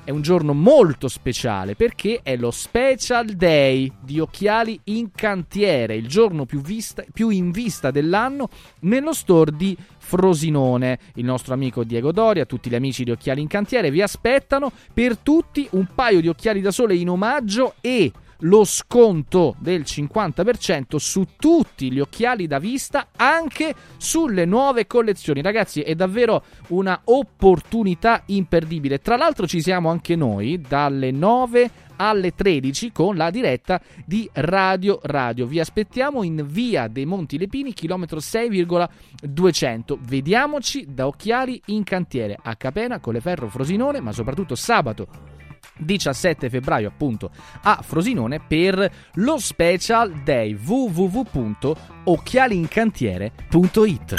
è un giorno molto speciale perché è lo special day di occhiali in cantiere, il giorno più, vista- più in vista dell'anno nello store di Frosinone. Il nostro amico Diego Doria, tutti gli amici di Occhiali in Cantiere vi aspettano per tutti un paio di occhiali da sole in omaggio e lo sconto del 50% su tutti gli occhiali da vista, anche sulle nuove collezioni. Ragazzi, è davvero una opportunità imperdibile. Tra l'altro ci siamo anche noi dalle 9 alle 13 con la diretta di Radio Radio. Vi aspettiamo in via dei Monti Lepini, chilometro 6,200. Vediamoci da occhiali in cantiere a Capena, Colleferro, Frosinone, ma soprattutto sabato 17 febbraio appunto a Frosinone per lo special day www.occhialincantiere.it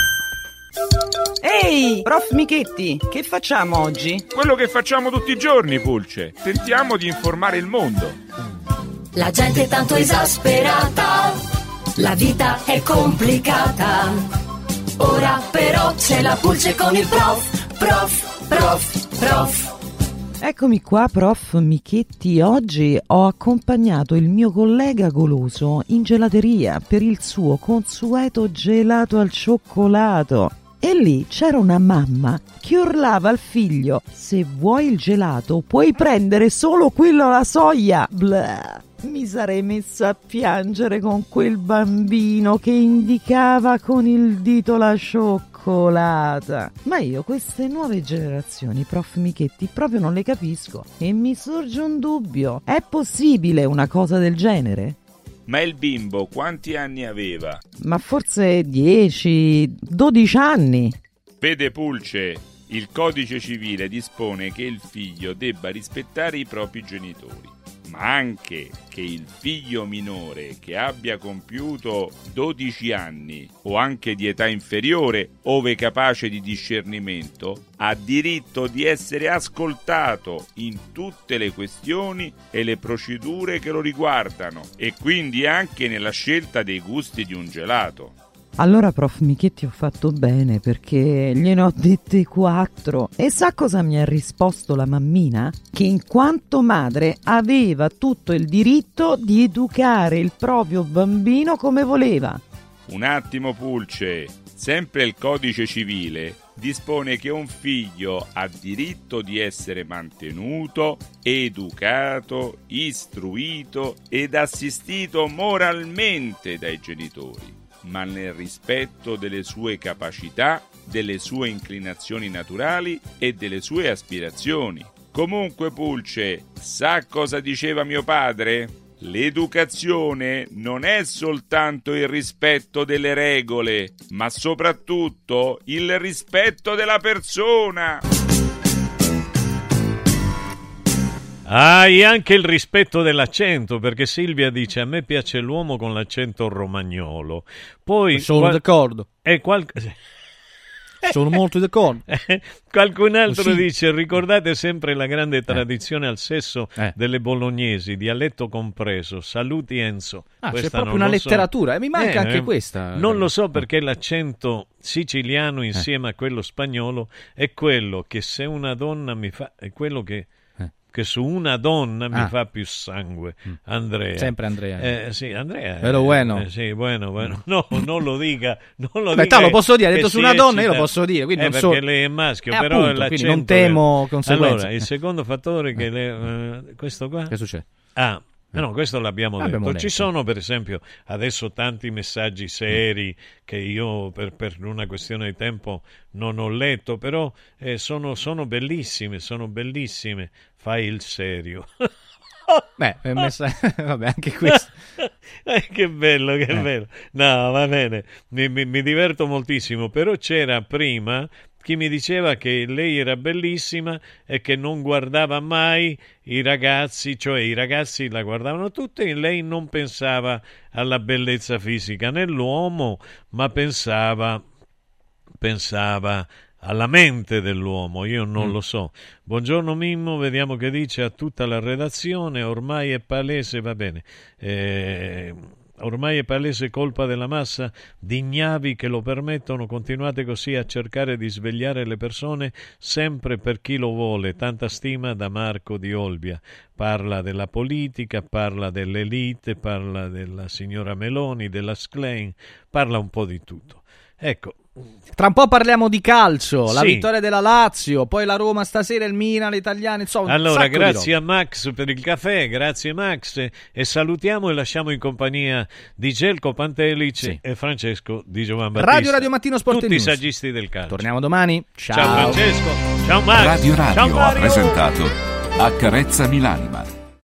Ehi, prof Michetti, che facciamo oggi? Quello che facciamo tutti i giorni, Pulce. Tentiamo di informare il mondo. La gente è tanto esasperata, la vita è complicata. Ora però c'è la pulce con il prof, prof, prof, prof. Eccomi qua, prof Michetti. Oggi ho accompagnato il mio collega goloso in gelateria per il suo consueto gelato al cioccolato. E lì c'era una mamma che urlava al figlio: Se vuoi il gelato, puoi prendere solo quello alla soia. Blah. Mi sarei messa a piangere con quel bambino che indicava con il dito la cioccolata. Ma io queste nuove generazioni, prof Michetti, proprio non le capisco. E mi sorge un dubbio: è possibile una cosa del genere? Ma il bimbo quanti anni aveva? Ma forse 10, 12 anni. Vede Pulce, il codice civile dispone che il figlio debba rispettare i propri genitori, ma anche che il figlio minore che abbia compiuto 12 anni o anche di età inferiore, ove capace di discernimento, ha diritto di essere ascoltato in tutte le questioni e le procedure che lo riguardano e quindi anche nella scelta dei gusti di un gelato. Allora, prof Michetti, ho fatto bene perché gliene ho dette quattro. E sa cosa mi ha risposto la mammina? Che in quanto madre aveva tutto il diritto di educare il proprio bambino come voleva. Un attimo, Pulce. Sempre il codice civile dispone che un figlio ha diritto di essere mantenuto, educato, istruito ed assistito moralmente dai genitori ma nel rispetto delle sue capacità, delle sue inclinazioni naturali e delle sue aspirazioni. Comunque, Pulce, sa cosa diceva mio padre? L'educazione non è soltanto il rispetto delle regole, ma soprattutto il rispetto della persona. Hai anche il rispetto dell'accento, perché Silvia dice a me piace l'uomo con l'accento romagnolo. Poi sono qual- d'accordo. E qual- Sono molto d'accordo. Qualcun altro Sì. dice: Ricordate sempre la grande tradizione al sesso Eh. delle bolognesi, dialetto compreso. Saluti Enzo. Ah, c'è Questa proprio non una lo so. letteratura, e mi manca anche questa. Non lo so perché l'accento siciliano insieme a quello spagnolo è quello che se una donna mi fa. è quello che. Che su una donna mi Ah. fa più sangue, Andrea. Sempre Andrea. Eh, sì, Andrea. Però eh, bueno. eh, sì, bueno, bueno. No, non lo dica. Non lo Beh, dica ta, lo posso dire, ha che detto su una donna, io lo posso dire, quindi Eh, non perché so- lei è maschio, Eh, però appunto, non temo è- conseguenze. Allora, il secondo fattore che le, eh, questo qua? Che succede? Ah, eh no, questo l'abbiamo Abbiamo detto. Ci letto. sono, per esempio, adesso tanti messaggi seri che io per, per una questione di tempo non ho letto, però eh, sono, sono bellissime, sono bellissime. Fai il serio. Beh, messa- vabbè, anche questo. Eh, che bello, che Eh. bello. No, va bene, mi, mi- mi diverto moltissimo, però c'era prima chi mi diceva che lei era bellissima e che non guardava mai i ragazzi, cioè i ragazzi la guardavano tutti e lei non pensava alla bellezza fisica nell'uomo, ma pensava pensava alla mente dell'uomo, io non Mm. lo so. Buongiorno Mimmo, vediamo che dice a tutta la redazione, ormai è palese, va bene, eh, ormai è palese colpa della massa di ignavi che lo permettono, continuate così a cercare di svegliare le persone sempre per chi lo vuole, tanta stima da Marco di Olbia. Parla della politica, parla dell'elite, parla della signora Meloni, della Schlein, parla un po' di tutto. Ecco, Tra un po' parliamo di calcio, la Sì. vittoria della Lazio, poi la Roma stasera, il Milan, l'Italiano, insomma, Allora, grazie a Max per il caffè, grazie Max e, salutiamo e lasciamo in compagnia di Gelco Pantelic e Francesco Di Giovan Battista. Radio Radio Mattino Sport Tutti News. i saggisti del calcio. Torniamo domani. Ciao. Ciao Francesco, ciao Max, Radio ciao Radio ha Mario. presentato Accarezzami l'anima